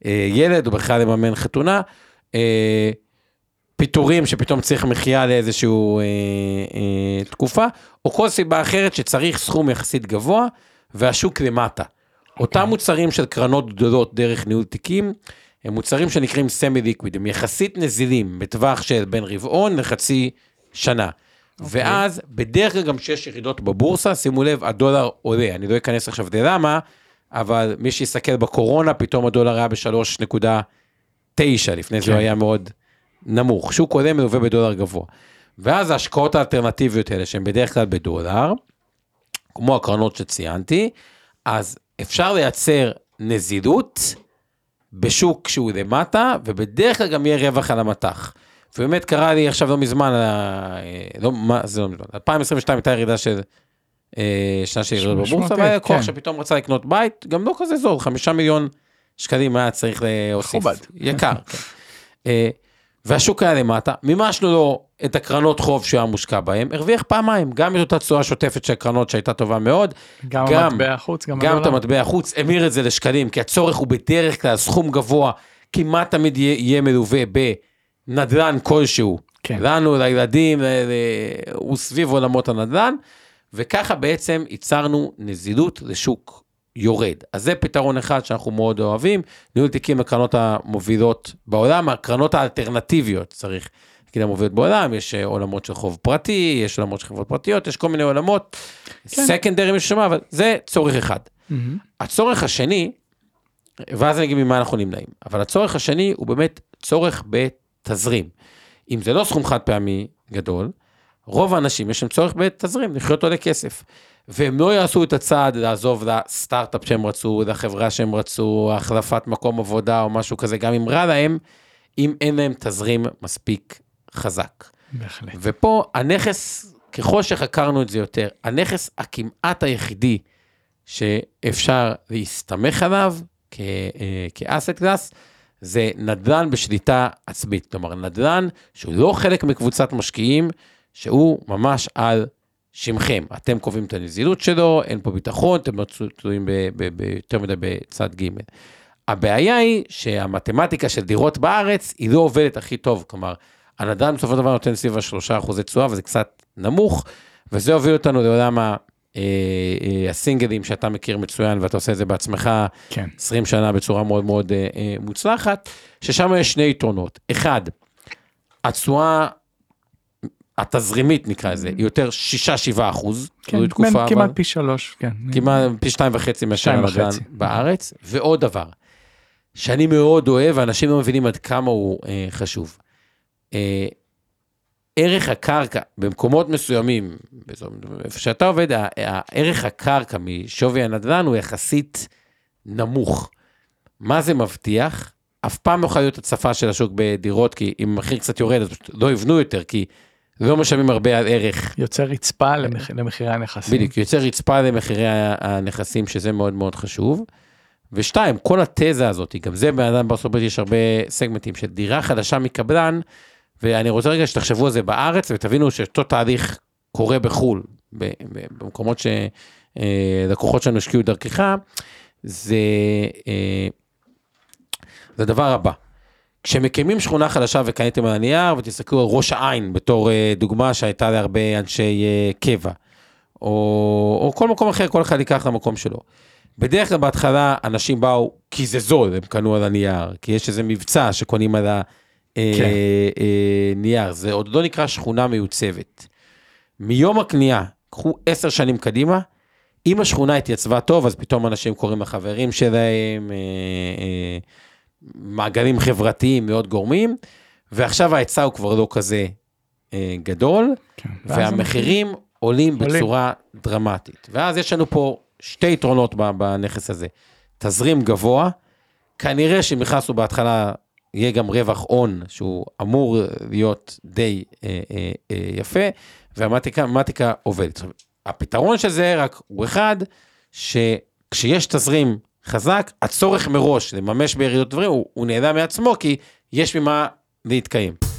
לילד, או בכלל לממן חתונה, אה, פיטורים שפתאום צריך מחיה לאיזשהו אה, אה, תקופה, או כל סיבה אחרת שצריך סכום יחסית גבוה והשוק למטה. אותם מוצרים של קרנות גדולות דרך ניהול תיקים, הם מוצרים שנקראים סמי ליקוויד, הם יחסית נזילים בטווח של בין רבעון לחצי שנה. ואז בדרך כלל גם כשיש ירידות בבורסה, שימו לב, הדולר עולה, אני לא אכנס עכשיו ללמה, אבל מי שיסתכל בקורונה, פתאום הדולר היה ב-3.9, לפני זה כן. הוא היה מאוד נמוך. שוק עולה מלווה בדולר גבוה. ואז ההשקעות האלטרנטיביות האלה, שהן בדרך כלל בדולר, כמו הקרנות שציינתי, אז אפשר לייצר נזילות בשוק שהוא למטה, ובדרך כלל גם יהיה רווח על המטח. ובאמת קרה לי עכשיו לא מזמן, אה, לא, מה זה לא מזמן, 2022 הייתה ירידה של אה, שנה של ירידות בבורסה, והיה לקוח כן. שפתאום רצה לקנות בית, גם לא כזה זול, חמישה מיליון שקלים היה צריך להוסיף. יקר. כן. אה, והשוק היה למטה, מימשנו לו את הקרנות חוב שהוא היה מושקע בהם, הרוויח פעמיים, גם את אותה תשואה שוטפת של הקרנות שהייתה טובה מאוד, גם גם- המטבע החוץ, גם גם את. המטבע החוץ, המיר את זה לשקלים, כי הצורך הוא בדרך כלל סכום גבוה, כמעט תמיד יהיה, יהיה מלווה בנדלן כלשהו. כן. לנו, לילדים, ל- ל- הוא סביב עולמות הנדלן, וככה בעצם ייצרנו נזילות לשוק יורד. אז זה פתרון אחד שאנחנו מאוד אוהבים, ניהול תיקים לקרנות המובילות בעולם, הקרנות האלטרנטיביות צריך להגיד המובילות בעולם, יש אה, עולמות של חוב פרטי, יש עולמות של חברות פרטיות, יש כל מיני עולמות, סקנדרי מי ששמע, אבל זה צורך אחד. מהמם. הצורך השני, ואז אני אגיד ממה אנחנו נמנעים, אבל הצורך השני הוא באמת צורך בתזרים. אם זה לא סכום חד פעמי גדול, רוב האנשים יש להם צורך בתזרים, לחיות עולה כסף. והם לא יעשו את הצעד לעזוב לסטארט-אפ שהם רצו, לחברה שהם רצו, החלפת מקום עבודה או משהו כזה, גם אם רע להם, אם אין להם תזרים מספיק חזק. בהחלט. ופה הנכס, ככל שחקרנו את זה יותר, הנכס הכמעט היחידי שאפשר להסתמך עליו כאסט קלאס, זה נדל"ן בשליטה עצמית. כלומר, נדל"ן שהוא לא חלק מקבוצת משקיעים, שהוא ממש על שמכם. אתם קובעים את הנזילות שלו, אין פה ביטחון, אתם לא תלויים יותר מדי בצד ג'. הבעיה היא שהמתמטיקה של דירות בארץ היא לא עובדת הכי טוב, כלומר, הנדל"ן בסופו של דבר נותן סביב השלושה אחוזי תשואה וזה קצת נמוך, וזה הוביל אותנו לעולם. אה, אה, הסינגלים שאתה מכיר מצוין ואתה עושה את זה בעצמך כן. 20 שנה בצורה מאוד מאוד אה, מוצלחת, ששם יש שני יתרונות. אחד, התשואה התזרימית נקרא לזה, היא יותר 6-7 אחוז, כן, תקופה, כמעט אבל, פי שלוש, כן. כמעט פי שתיים וחצי מאשר הנדל"ן בארץ, ועוד דבר, שאני מאוד אוהב, ואנשים לא מבינים עד כמה הוא אה, חשוב. אה, ערך הקרקע במקומות מסוימים, איפה שאתה עובד, ערך הקרקע משווי הנדל"ן הוא יחסית נמוך. מה זה מבטיח? אף פעם לא להיות הצפה של השוק בדירות, כי אם המחיר קצת יורד, אז לא יבנו יותר, כי לא משלמים הרבה על ערך. יוצר רצפה למח... למחירי הנכסים. בדיוק, יוצר רצפה למחירי הנכסים, שזה מאוד מאוד חשוב. ושתיים, כל התזה הזאת, גם זה בן אדם בארצות הברית יש הרבה סגמנטים של דירה חדשה מקבלן, ואני רוצה רגע שתחשבו על זה בארץ ותבינו שאותו תהליך קורה בחו"ל, במקומות שלקוחות אה, שלנו השקיעו דרכך, זה, אה, זה הדבר הבא. כשמקימים שכונה חדשה וקניתם על הנייר ותסתכלו על ראש העין בתור אה, דוגמה שהייתה להרבה אנשי קבע, או, או כל מקום אחר, כל אחד ייקח למקום שלו. בדרך כלל בהתחלה אנשים באו כי זה זול, הם קנו על הנייר, כי יש איזה מבצע שקונים על ה... נייר, זה עוד לא נקרא שכונה מיוצבת. מיום הקנייה, קחו עשר שנים קדימה, אם השכונה התייצבה טוב, אז פתאום אנשים קוראים לחברים שלהם, אה, אה, מעגלים חברתיים מאוד גורמים, ועכשיו ההיצע הוא כבר לא כזה אה, גדול, כן. והמחירים עולים, עולים בצורה דרמטית. ואז יש לנו פה שתי יתרונות בנכס הזה. תזרים גבוה, כנראה שהם נכנסו בהתחלה יהיה גם רווח הון שהוא אמור להיות די אה, אה, אה, יפה, והמתמטיקה עובדת. הפתרון של זה רק הוא אחד, שכשיש תזרים חזק, הצורך מראש לממש בירידות דברים הוא, הוא נעלם מעצמו, כי יש ממה להתקיים.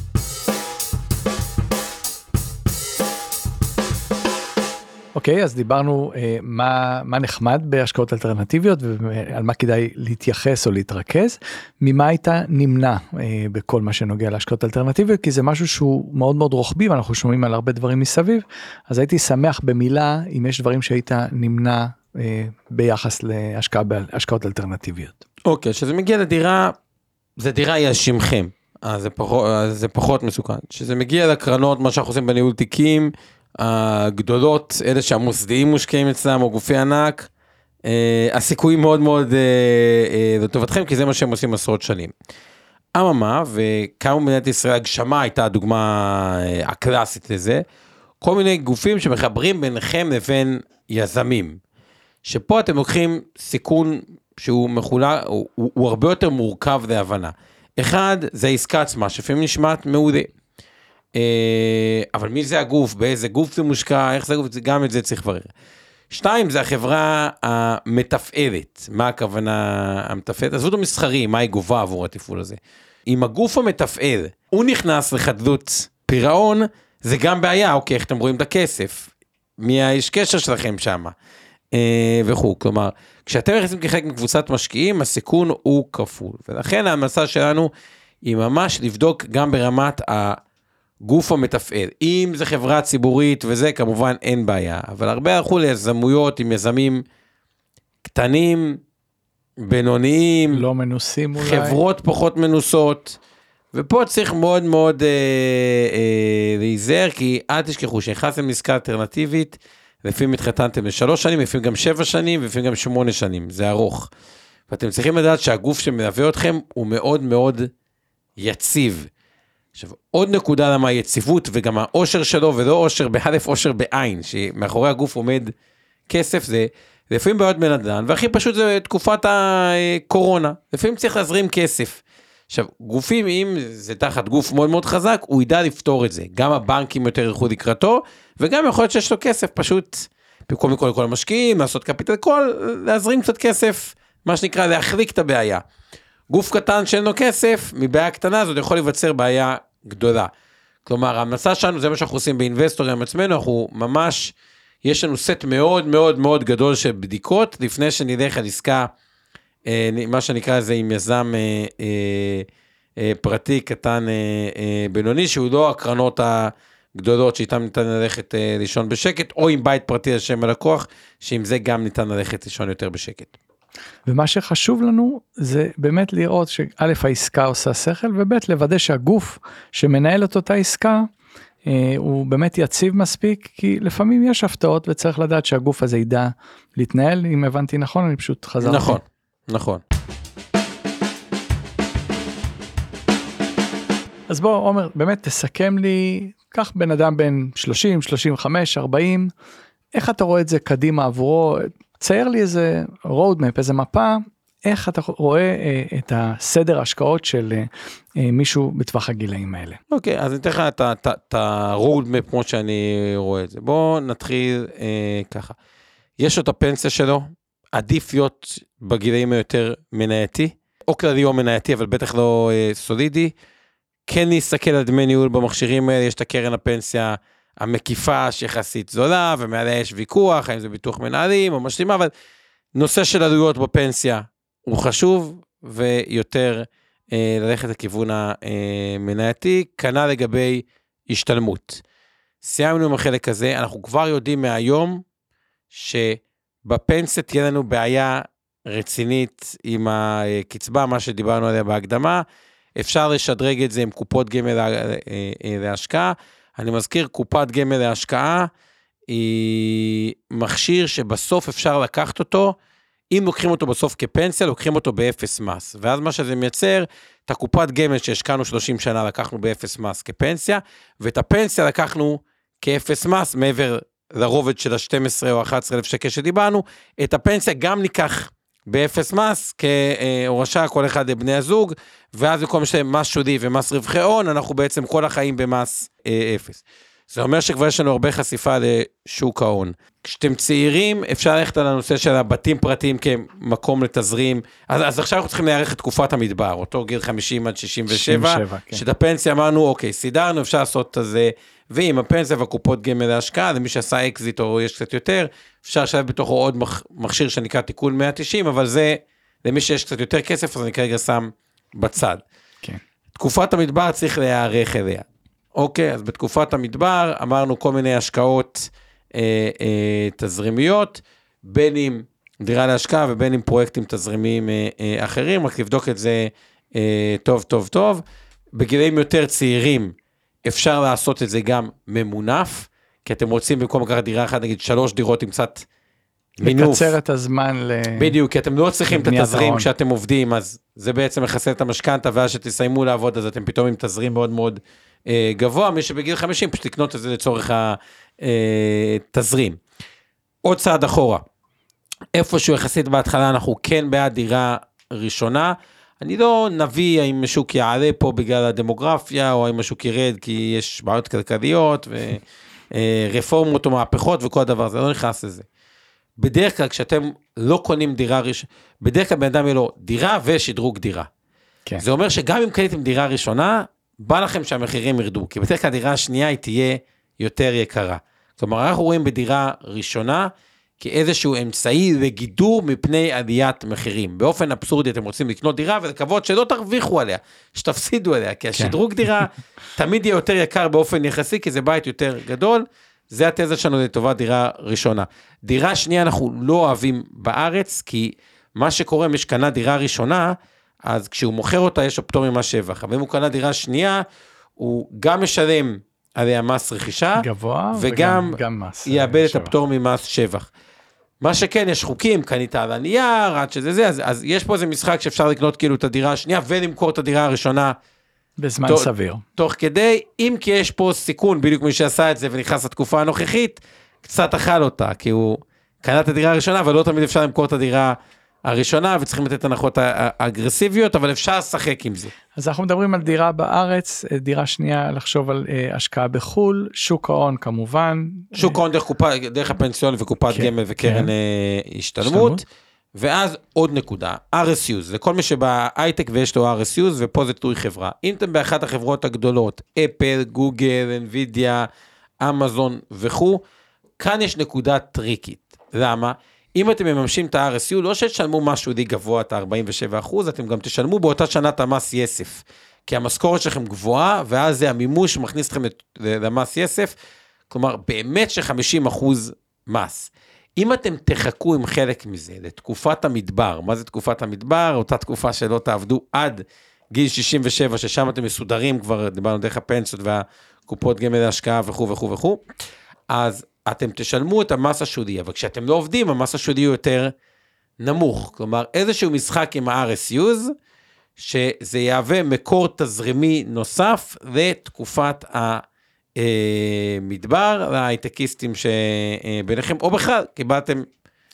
אוקיי, okay, אז דיברנו אה, מה, מה נחמד בהשקעות אלטרנטיביות ועל מה כדאי להתייחס או להתרכז. ממה היית נמנע אה, בכל מה שנוגע להשקעות אלטרנטיביות? כי זה משהו שהוא מאוד מאוד רוחבי ואנחנו שומעים על הרבה דברים מסביב. אז הייתי שמח במילה אם יש דברים שהיית נמנע אה, ביחס להשקעה בהשקעות אלטרנטיביות. אוקיי, okay, כשזה מגיע לדירה, זה דירה על שמכם. אז זה פחות, זה פחות מסוכן. כשזה מגיע לקרנות, מה שאנחנו עושים בניהול תיקים, הגדולות, אלה שהמוסדיים מושקעים אצלם, או גופי ענק, אה, הסיכוי מאוד מאוד אה, אה, לטובתכם, כי זה מה שהם עושים עשרות שנים. אממה, וכמה במדינת ישראל הגשמה הייתה הדוגמה אה, הקלאסית לזה, כל מיני גופים שמחברים ביניכם לבין יזמים. שפה אתם לוקחים סיכון שהוא מחולה, הוא, הוא, הוא הרבה יותר מורכב להבנה. אחד, זה העסקה עצמה, שלפעמים נשמעת מעולה. אה, אבל מי זה הגוף, באיזה גוף זה מושקע, איך זה הגוף, גם את זה צריך לברר. שתיים, זה החברה המתפעלת. מה הכוונה המתפעלת? עזבו את המסחרי, מה היא גובה עבור התפעול הזה. אם הגוף המתפעל, הוא נכנס לחדלות פירעון, זה גם בעיה, אוקיי, איך אתם רואים את הכסף? מי האיש קשר שלכם שם? אה, וכו'. כלומר, כשאתם נכנסים כחלק מקבוצת משקיעים, הסיכון הוא כפול. ולכן ההמלצה שלנו היא ממש לבדוק גם ברמת ה... הגוף המתפעל. אם זה חברה ציבורית וזה, כמובן אין בעיה, אבל הרבה הלכו ליזמויות עם יזמים קטנים, בינוניים, לא מנוסים אולי, חברות פחות מנוסות, ופה צריך מאוד מאוד אה, אה, להיזהר, כי אל תשכחו שנכנסתם לעסקה אלטרנטיבית, לפעמים התחתנתם לשלוש שנים, לפעמים גם שבע שנים, ולפעמים גם שמונה שנים, זה ארוך. ואתם צריכים לדעת שהגוף שמלווה אתכם הוא מאוד מאוד יציב. עכשיו, עוד נקודה למה היציבות וגם העושר שלו, ולא עושר באלף, עושר בעין, שמאחורי הגוף עומד כסף, זה לפעמים בעיות בנדל"ן, והכי פשוט זה תקופת הקורונה. לפעמים צריך להזרים כסף. עכשיו, גופים, אם זה תחת גוף מאוד מאוד חזק, הוא ידע לפתור את זה. גם הבנקים יותר ילכו לקראתו, וגם יכול להיות שיש לו כסף, פשוט, במקום לכל המשקיעים, לעשות קפיטל קול, להזרים קצת כסף, מה שנקרא להחליק את הבעיה. גוף קטן שאין לו כסף, מבעיה קטנה הזאת יכול להיווצר בעיה גדולה. כלומר, ההמלצה שלנו, זה מה שאנחנו עושים באינבסטורים עצמנו, אנחנו ממש, יש לנו סט מאוד מאוד מאוד גדול של בדיקות, לפני שנלך על עסקה, אה, מה שנקרא לזה עם יזם אה, אה, פרטי קטן בינוני, שהוא לא הקרנות הגדולות שאיתן ניתן ללכת לישון בשקט, או עם בית פרטי על שם הלקוח, שעם זה גם ניתן ללכת לישון יותר בשקט. ומה שחשוב לנו זה באמת לראות שא' העסקה עושה שכל וב' לוודא שהגוף שמנהל את אותה עסקה אה, הוא באמת יציב מספיק כי לפעמים יש הפתעות וצריך לדעת שהגוף הזה ידע להתנהל אם הבנתי נכון אני פשוט חזרתי. נכון, נכון. אז בוא עומר באמת תסכם לי קח בן אדם בן 30 35 40 איך אתה רואה את זה קדימה עבורו צייר לי איזה road map איזה מפה איך אתה רואה אה, את הסדר השקעות של אה, אה, מישהו בטווח הגילאים האלה. אוקיי, אז אני אתן לך את ה-road map כמו שאני רואה את זה. בואו נתחיל אה, ככה. יש לו את הפנסיה שלו, עדיף להיות בגילאים היותר מנייתי, או כללי או מנייתי, אבל בטח לא אה, סולידי. כן להסתכל על דמי ניהול במכשירים האלה, יש את הקרן הפנסיה המקיפה שיחסית זולה, ומעליה יש ויכוח, האם זה ביטוח מנהלים או משלימה, אבל נושא של עלויות בפנסיה הוא חשוב, ויותר אה, ללכת לכיוון המנייתי, כנ"ל לגבי השתלמות. סיימנו עם החלק הזה, אנחנו כבר יודעים מהיום שבפנסיה תהיה לנו בעיה רצינית עם הקצבה, מה שדיברנו עליה בהקדמה. אפשר לשדרג את זה עם קופות גמל אה, אה, להשקעה. אני מזכיר, קופת גמל להשקעה היא מכשיר שבסוף אפשר לקחת אותו, אם לוקחים אותו בסוף כפנסיה, לוקחים אותו באפס מס. ואז מה שזה מייצר, את הקופת גמל שהשקענו 30 שנה לקחנו באפס מס כפנסיה, ואת הפנסיה לקחנו כאפס מס מעבר לרובד של ה-12 או 11 אלף שקל שדיברנו, את הפנסיה גם ניקח באפס מס כהורשה כל אחד לבני הזוג, ואז במקום לשלם מס שודי ומס רווחי הון, אנחנו בעצם כל החיים במס אה, אפס. זה אומר שכבר יש לנו הרבה חשיפה לשוק ההון. כשאתם צעירים, אפשר ללכת על הנושא של הבתים פרטיים כמקום לתזרים. אז, אז עכשיו אנחנו צריכים להיערך את תקופת המדבר, אותו גיל 50 עד 67, 67 כן. שאת הפנסיה אמרנו, אוקיי, סידרנו, אפשר לעשות את זה, ועם הפנסיה והקופות גמל להשקעה, למי שעשה אקזיט או יש קצת יותר, אפשר לשלב בתוכו עוד מכשיר שנקרא תיקון 190, אבל זה, למי שיש קצת יותר כסף, אז אני כרגע שם בצד. כן. תקופת המדבר צריך להיערך אליה. אוקיי, אז בתקופת המדבר אמרנו כל מיני השקעות אה, אה, תזרימיות, בין אם דירה להשקעה ובין אם פרויקטים תזרימיים אה, אה, אחרים, רק לבדוק את זה אה, טוב טוב טוב. בגילאים יותר צעירים אפשר לעשות את זה גם ממונף, כי אתם רוצים במקום לקחת דירה אחת, נגיד שלוש דירות עם קצת מינוף. לקצר את הזמן ל... בדיוק, כי אתם לא צריכים את התזרים כשאתם עובדים, אז זה בעצם מחסל את המשכנתה, ואז שתסיימו לעבוד, אז אתם פתאום עם תזרים מאוד מאוד גבוה, מי שבגיל 50 פשוט לקנות את זה לצורך התזרים. אה, עוד צעד אחורה, איפשהו יחסית בהתחלה אנחנו כן בעד דירה ראשונה. אני לא נביא האם השוק יעלה פה בגלל הדמוגרפיה, או האם השוק ירד כי יש בעיות כלכליות ורפורמות אה, או מהפכות וכל הדבר הזה, לא נכנס לזה. בדרך כלל כשאתם לא קונים דירה ראשונה, בדרך כלל בן אדם יהיה לו דירה ושדרוג דירה. כן. זה אומר שגם אם קניתם דירה ראשונה, בא לכם שהמחירים ירדו, כי בדרך כלל הדירה השנייה היא תהיה יותר יקרה. כלומר, אנחנו רואים בדירה ראשונה כאיזשהו אמצעי לגידור מפני עליית מחירים. באופן אבסורדי אתם רוצים לקנות דירה ולקוות שלא תרוויחו עליה, שתפסידו עליה, כי כן. השדרוג דירה תמיד יהיה יותר יקר באופן יחסי, כי זה בית יותר גדול. זה התזה שלנו לטובת דירה ראשונה. דירה שנייה אנחנו לא אוהבים בארץ, כי מה שקורה, מי שקנה דירה ראשונה, אז כשהוא מוכר אותה יש לו פטור ממס שבח, אבל אם הוא קנה דירה שנייה, הוא גם משלם עליה מס רכישה, גבוה, וגם יאבד את הפטור ממס שבח. מה שכן, יש חוקים, קנית על הנייר, עד שזה זה, אז, אז יש פה איזה משחק שאפשר לקנות כאילו את הדירה השנייה ולמכור את הדירה הראשונה בזמן טוב. סביר. תוך כדי, אם כי יש פה סיכון, בדיוק מי שעשה את זה ונכנס לתקופה הנוכחית, קצת אכל אותה, כי הוא קנה את הדירה הראשונה, אבל לא תמיד אפשר למכור את הדירה הראשונה, וצריכים לתת הנחות אגרסיביות, אבל אפשר לשחק עם זה. אז אנחנו מדברים על דירה בארץ, אה, דירה שנייה לחשוב על אה, השקעה בחו"ל, שוק ההון כמובן. שוק ההון דרך, קופה, דרך הפנסיון וקופת כן, גמל וקרן כן. אה, השתלמות. השתלמות. ואז עוד נקודה, RSUs, לכל מי שבהייטק ויש לו RSUs, ופה זה תלוי חברה. אם אתם באחת החברות הגדולות, אפל, גוגל, NVIDIA, אמזון וכו', כאן יש נקודה טריקית. למה? אם אתם מממשים את ה-RSU, לא שתשלמו משהו די גבוה, את ה-47%, אתם גם תשלמו באותה שנה את המס יסף. כי המשכורת שלכם גבוהה, ואז זה המימוש שמכניס אתכם למס יסף. כלומר, באמת ש-50% מס. אם אתם תחכו עם חלק מזה לתקופת המדבר, מה זה תקופת המדבר? אותה תקופה שלא תעבדו עד גיל 67, ששם אתם מסודרים כבר, דיברנו דרך הפנסיות והקופות גמל להשקעה וכו' וכו' וכו', אז אתם תשלמו את המס השולי, אבל כשאתם לא עובדים, המס השולי הוא יותר נמוך. כלומר, איזשהו משחק עם ה-RSUs, שזה יהווה מקור תזרימי נוסף לתקופת המדבר, להייטקיסטים שביניכם, או בכלל, קיבלתם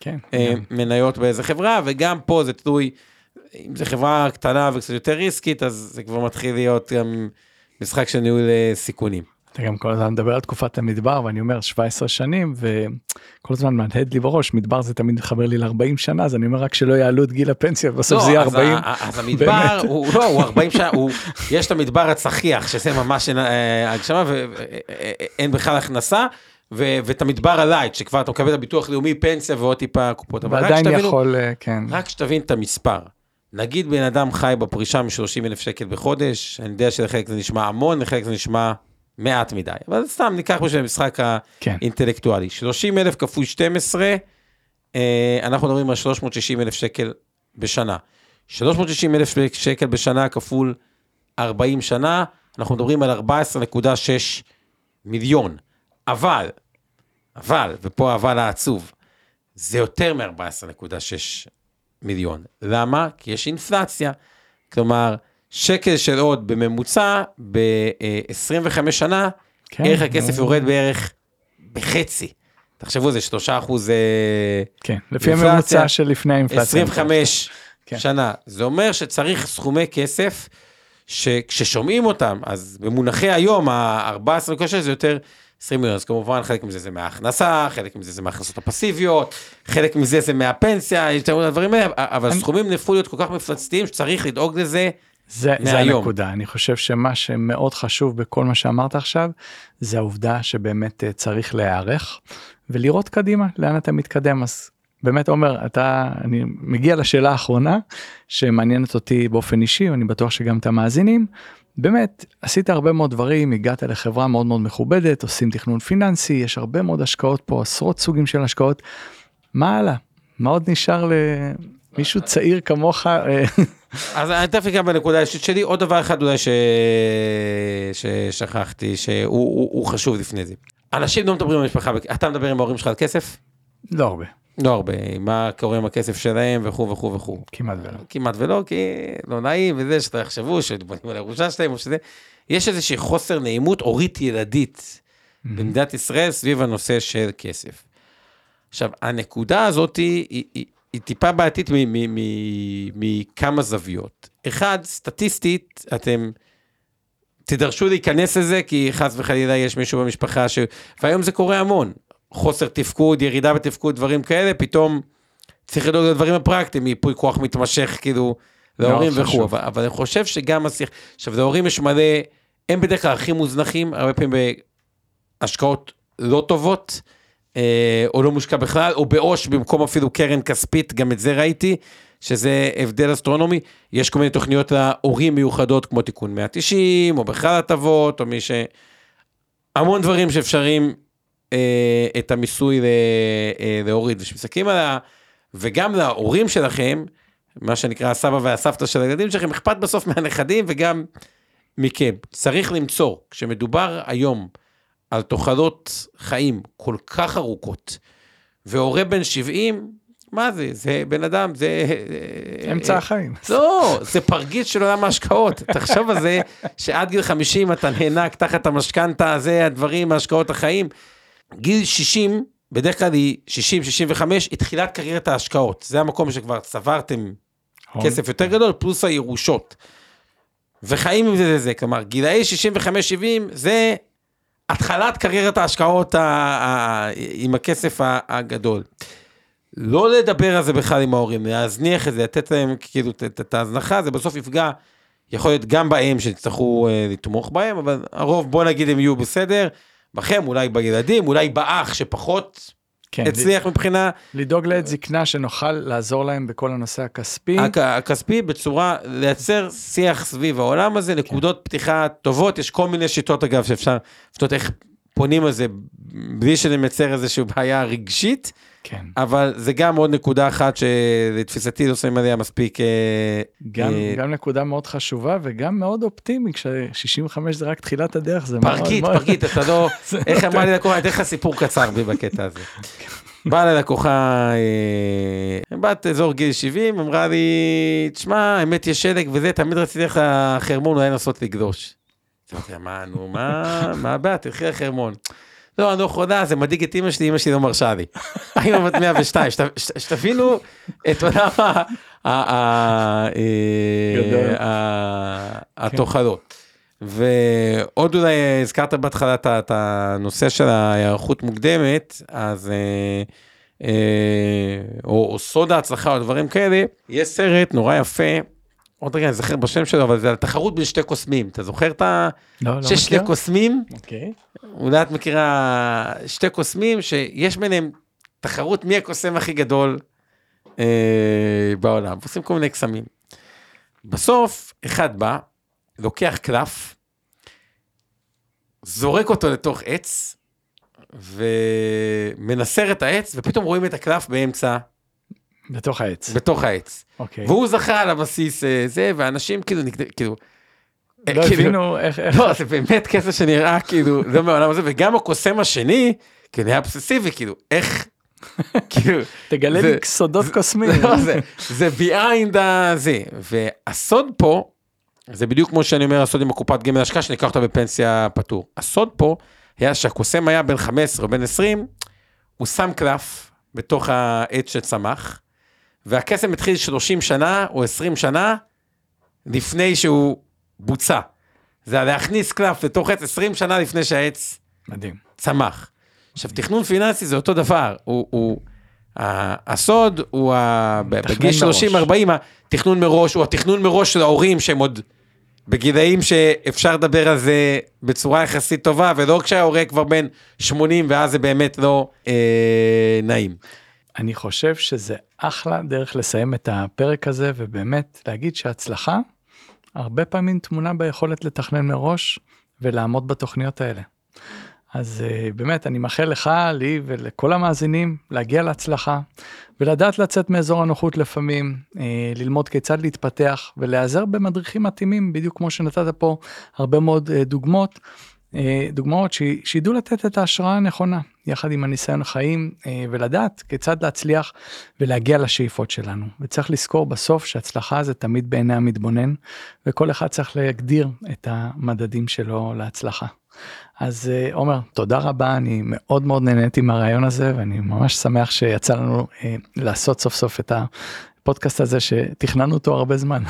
כן, אה. מניות באיזה חברה, וגם פה זה תלוי, אם זו חברה קטנה וקצת יותר ריסקית, אז זה כבר מתחיל להיות גם משחק של ניהול אה, סיכונים. אתה גם כל הזמן מדבר על תקופת המדבר ואני אומר 17 שנים וכל הזמן מהדהד לי בראש מדבר זה תמיד מחבר לי ל-40 שנה אז אני אומר רק שלא יעלו את גיל הפנסיה בסוף זה יהיה אז 40. ה- אז המדבר. הוא לא, הוא 40 שנה, הוא, יש את המדבר הצחיח, שזה ממש אה, הגשמה, ואין בכלל הכנסה, ו- ואת המדבר הלייט, שכבר אתה מקבל את הביטוח לאומי, פנסיה ועוד טיפה קופות. ועדיין יכול אה, כן רק שתבין את המספר. נגיד בן אדם חי בפרישה מ-30 אלף שקל בחודש, אני יודע שלחלק זה נשמע המון, לחלק זה נשמע מעט מדי, אבל סתם ניקח בשביל המשחק כן האינטלקטואלי. 30 אלף כפול 12, אה, אנחנו מדברים על 360 אלף שקל בשנה. 360 אלף שקל בשנה כפול 40 שנה, אנחנו מדברים על 14.6 מיליון. אבל, אבל, ופה האבל העצוב, זה יותר מ-14.6 מיליון. למה? כי יש אינפלציה. כלומר, שקל של עוד בממוצע, ב-25 שנה, כן, ערך הכסף הוא- יורד בערך בחצי. תחשבו, זה 3 אחוז, אה, כן לפי הממוצע של לפני האינפלציה. 25 כן. שנה. זה אומר שצריך סכומי כסף, שכששומעים אותם, אז במונחי היום, ה-14 זה יותר 20 מיליון, אז כמובן חלק מזה זה מההכנסה, חלק מזה זה מההכנסות הפסיביות, חלק מזה זה מהפנסיה, יותר מדי דברים האלה, אבל אני- סכומים נהפכו להיות כל כך מפלצתיים שצריך לדאוג לזה. זה, זה. הנקודה אני חושב שמה שמאוד חשוב בכל מה שאמרת עכשיו זה העובדה שבאמת אה, צריך להיערך ולראות קדימה לאן אתה מתקדם אז באמת עומר אתה אני מגיע לשאלה האחרונה שמעניינת אותי באופן אישי ואני בטוח שגם את המאזינים. באמת עשית הרבה מאוד דברים הגעת לחברה מאוד מאוד מכובדת עושים תכנון פיננסי יש הרבה מאוד השקעות פה עשרות סוגים של השקעות. מה הלאה מה עוד נשאר למישהו צעיר כמוך אה, אז אני תכף אגע בנקודה האישית שלי, עוד דבר אחד אולי ש... ששכחתי, שהוא הוא, הוא חשוב לפני זה. אנשים לא מדברים עם המשפחה, אתה מדבר עם ההורים שלך על כסף? לא הרבה לא הרבה, מה קורה עם הכסף שלהם וכו' וכו' וכו'. כמעט ולא. כמעט ולא, כי לא נעים וזה, שאתה יחשבו שבונים על הירושה שלהם או שזה. יש איזושהי חוסר נעימות הורית ילדית במדינת ישראל סביב הנושא של כסף. עכשיו, הנקודה הזאת היא, היא, היא, היא טיפה בעייתית מכמה זוויות. אחד, סטטיסטית, אתם תידרשו להיכנס לזה, כי חס וחלילה יש מישהו במשפחה ש... והיום זה קורה המון. חוסר תפקוד, ירידה בתפקוד, דברים כאלה, פתאום צריך לדאוג לדברים הפרקטיים, ייפוי כוח מתמשך, כאילו, להורים מאוד וכו'. אבל, אבל אני חושב שגם השיח... עכשיו, להורים יש מלא, הם בדרך כלל הכי מוזנחים, הרבה פעמים בהשקעות לא טובות, או לא מושקע בכלל, או בעו"ש במקום אפילו קרן כספית, גם את זה ראיתי, שזה הבדל אסטרונומי. יש כל מיני תוכניות להורים מיוחדות, כמו תיקון 190, או בכלל הטבות, או מי ש... המון דברים שאפשרים אה, את המיסוי ל, אה, להוריד. וכשמסתכלים על ה... וגם להורים שלכם, מה שנקרא הסבא והסבתא של הילדים שלכם, אכפת בסוף מהנכדים וגם מכם. צריך למצוא, כשמדובר היום על תוחלות חיים כל כך ארוכות, והורה בן 70, מה זה? זה בן אדם, זה... אמצע החיים. לא, זה פרגית של עולם ההשקעות. תחשוב על זה שעד גיל 50 אתה נאנק תחת המשכנתה, זה הדברים, ההשקעות החיים. גיל 60, בדרך כלל היא 60-65, היא תחילת קריירת ההשקעות. זה המקום שכבר צברתם הון. כסף יותר גדול, פלוס הירושות. וחיים עם זה זה זה, כלומר, גילאי 65-70 זה התחלת קריירת ההשקעות ה- ה- עם הכסף הגדול. לא לדבר על זה בכלל עם ההורים, להזניח את זה, לתת להם כאילו את- ההזנחה, זה בסוף יפגע, יכול להיות גם בהם שתצטרכו אה, לתמוך בהם, אבל הרוב בוא נגיד הם יהיו בסדר, בכם, אולי בילדים, אולי באח שפחות כן, הצליח מבחינה לדאוג לעת זקנה שנוכל לעזור להם בכל הנושא הכספי. הכ- הכספי בצורה לייצר שיח סביב העולם הזה, נקודות פתיחה טובות, יש כל מיני שיטות אגב שאפשר לפתות איך פונים על זה בלי שזה מייצר איזושהי בעיה רגשית, כן. אבל זה גם עוד נקודה אחת שלתפיסתי לא שמים עליה מספיק. אה, גם, אה, גם נקודה מאוד חשובה וגם מאוד אופטימי, כש-65 זה רק תחילת הדרך, זה מאוד פרגית, מאוד... פרגית, אתה לא, איך אמרה לי לקוחה, אני אתן לך סיפור קצר בי בקטע הזה. באה ללקוחה, אה, בת אזור גיל 70, אמרה לי, תשמע, האמת יש שלג וזה, תמיד רציתי ללכת לחרמון, אולי לנסות לגדוש. אמרתי לה, מה, נו, מה, מה הבעיה, תלכי לחרמון. לא, אני לא יכולה, זה מדאיג את אמא שלי, אמא שלי לא מרשה לי. האמא בת 102, שת- שת- שתבינו את עולם אה, גדול. ה- התוחלות. ועוד אולי הזכרת בהתחלה את הנושא של ההיערכות מוקדמת, אז אה, אה, או סוד ההצלחה או דברים כאלה, יש סרט נורא יפה, עוד רגע אני זוכר בשם שלו, אבל זה על תחרות בין שתי קוסמים, אתה זוכר את ה... לא, לא שיש שני מכיר? קוסמים, אוקיי. אולי את מכירה שתי קוסמים שיש ביניהם תחרות מי הקוסם הכי גדול אה, בעולם, עושים כל מיני קסמים. בסוף אחד בא, לוקח קלף, זורק אותו לתוך עץ, ומנסר את העץ, ופתאום רואים את הקלף באמצע, בתוך העץ. בתוך העץ. אוקיי. והוא זכה על הבסיס אה, זה, ואנשים כאילו, נגד- כאילו, אה, לא כאילו- הבינו איך... איך- לא, זה באמת קטע שנראה כאילו, לא מהעולם הזה, וגם הקוסם השני, כאילו נהיה אובססיבי, כאילו, איך, כאילו, תגלה זה- לי סודות קוסמים. לא, זה, זה behind הזה, והסוד פה, זה בדיוק כמו שאני אומר, הסוד עם הקופת גמל השקעה, שאני אקח אותה בפנסיה פטור. הסוד פה, היה שהקוסם היה בן 15 או בן 20, הוא שם קלף בתוך העץ שצמח, והקסם התחיל 30 שנה או 20 שנה לפני שהוא בוצע. זה להכניס קלף לתוך עץ 20 שנה לפני שהעץ מדהים. צמח. עכשיו, תכנון פיננסי זה אותו דבר, הוא, הוא הסוד הוא ה- בגיל מראש. 30-40, התכנון מראש, הוא התכנון מראש של ההורים שהם עוד בגילאים שאפשר לדבר על זה בצורה יחסית טובה, ולא כשההורה כבר בן 80 ואז זה באמת לא אה, נעים. אני חושב שזה אחלה דרך לסיים את הפרק הזה, ובאמת להגיד שהצלחה הרבה פעמים טמונה ביכולת לתכנן מראש ולעמוד בתוכניות האלה. אז uh, באמת, אני מאחל לך, לי ולכל המאזינים להגיע להצלחה ולדעת לצאת מאזור הנוחות לפעמים, uh, ללמוד כיצד להתפתח ולהיעזר במדריכים מתאימים, בדיוק כמו שנתת פה הרבה מאוד uh, אה, דוגמאות ש- שידעו לתת את ההשראה הנכונה יחד עם הניסיון החיים אה, ולדעת כיצד להצליח ולהגיע לשאיפות שלנו וצריך לזכור בסוף שהצלחה זה תמיד בעיני המתבונן וכל אחד צריך להגדיר את המדדים שלו להצלחה. אז אה, עומר תודה רבה אני מאוד מאוד נהניתי מהרעיון הזה ואני ממש שמח שיצא לנו לעשות סוף סוף את הפודקאסט הזה שתכננו אותו הרבה זמן.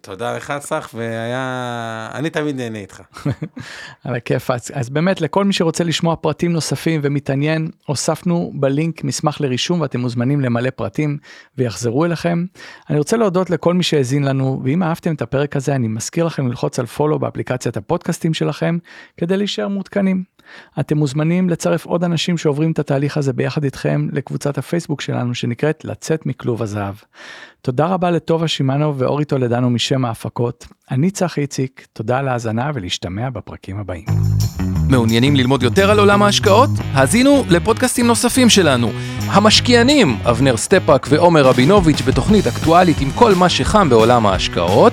תודה לך, צח, והיה... אני תמיד נהנה איתך. על הכיף. אז, אז באמת לכל מי שרוצה לשמוע פרטים נוספים ומתעניין, הוספנו בלינק מסמך לרישום ואתם מוזמנים למלא פרטים ויחזרו אליכם. אני רוצה להודות לכל מי שהאזין לנו, ואם אהבתם את הפרק הזה, אני מזכיר לכם ללחוץ על פולו באפליקציית הפודקאסטים שלכם, כדי להישאר מעודכנים. אתם מוזמנים לצרף עוד אנשים שעוברים את התהליך הזה ביחד איתכם לקבוצת הפייסבוק שלנו שנקראת לצאת מכלוב הזהב. תודה רבה לטובה שמענו ואורי טולדנו משם ההפקות. אני צחי איציק, תודה על ההאזנה ולהשתמע בפרקים הבאים. מעוניינים ללמוד יותר על עולם ההשקעות? האזינו לפודקאסטים נוספים שלנו. המשקיענים, אבנר סטפאק ועומר רבינוביץ' בתוכנית אקטואלית עם כל מה שחם בעולם ההשקעות.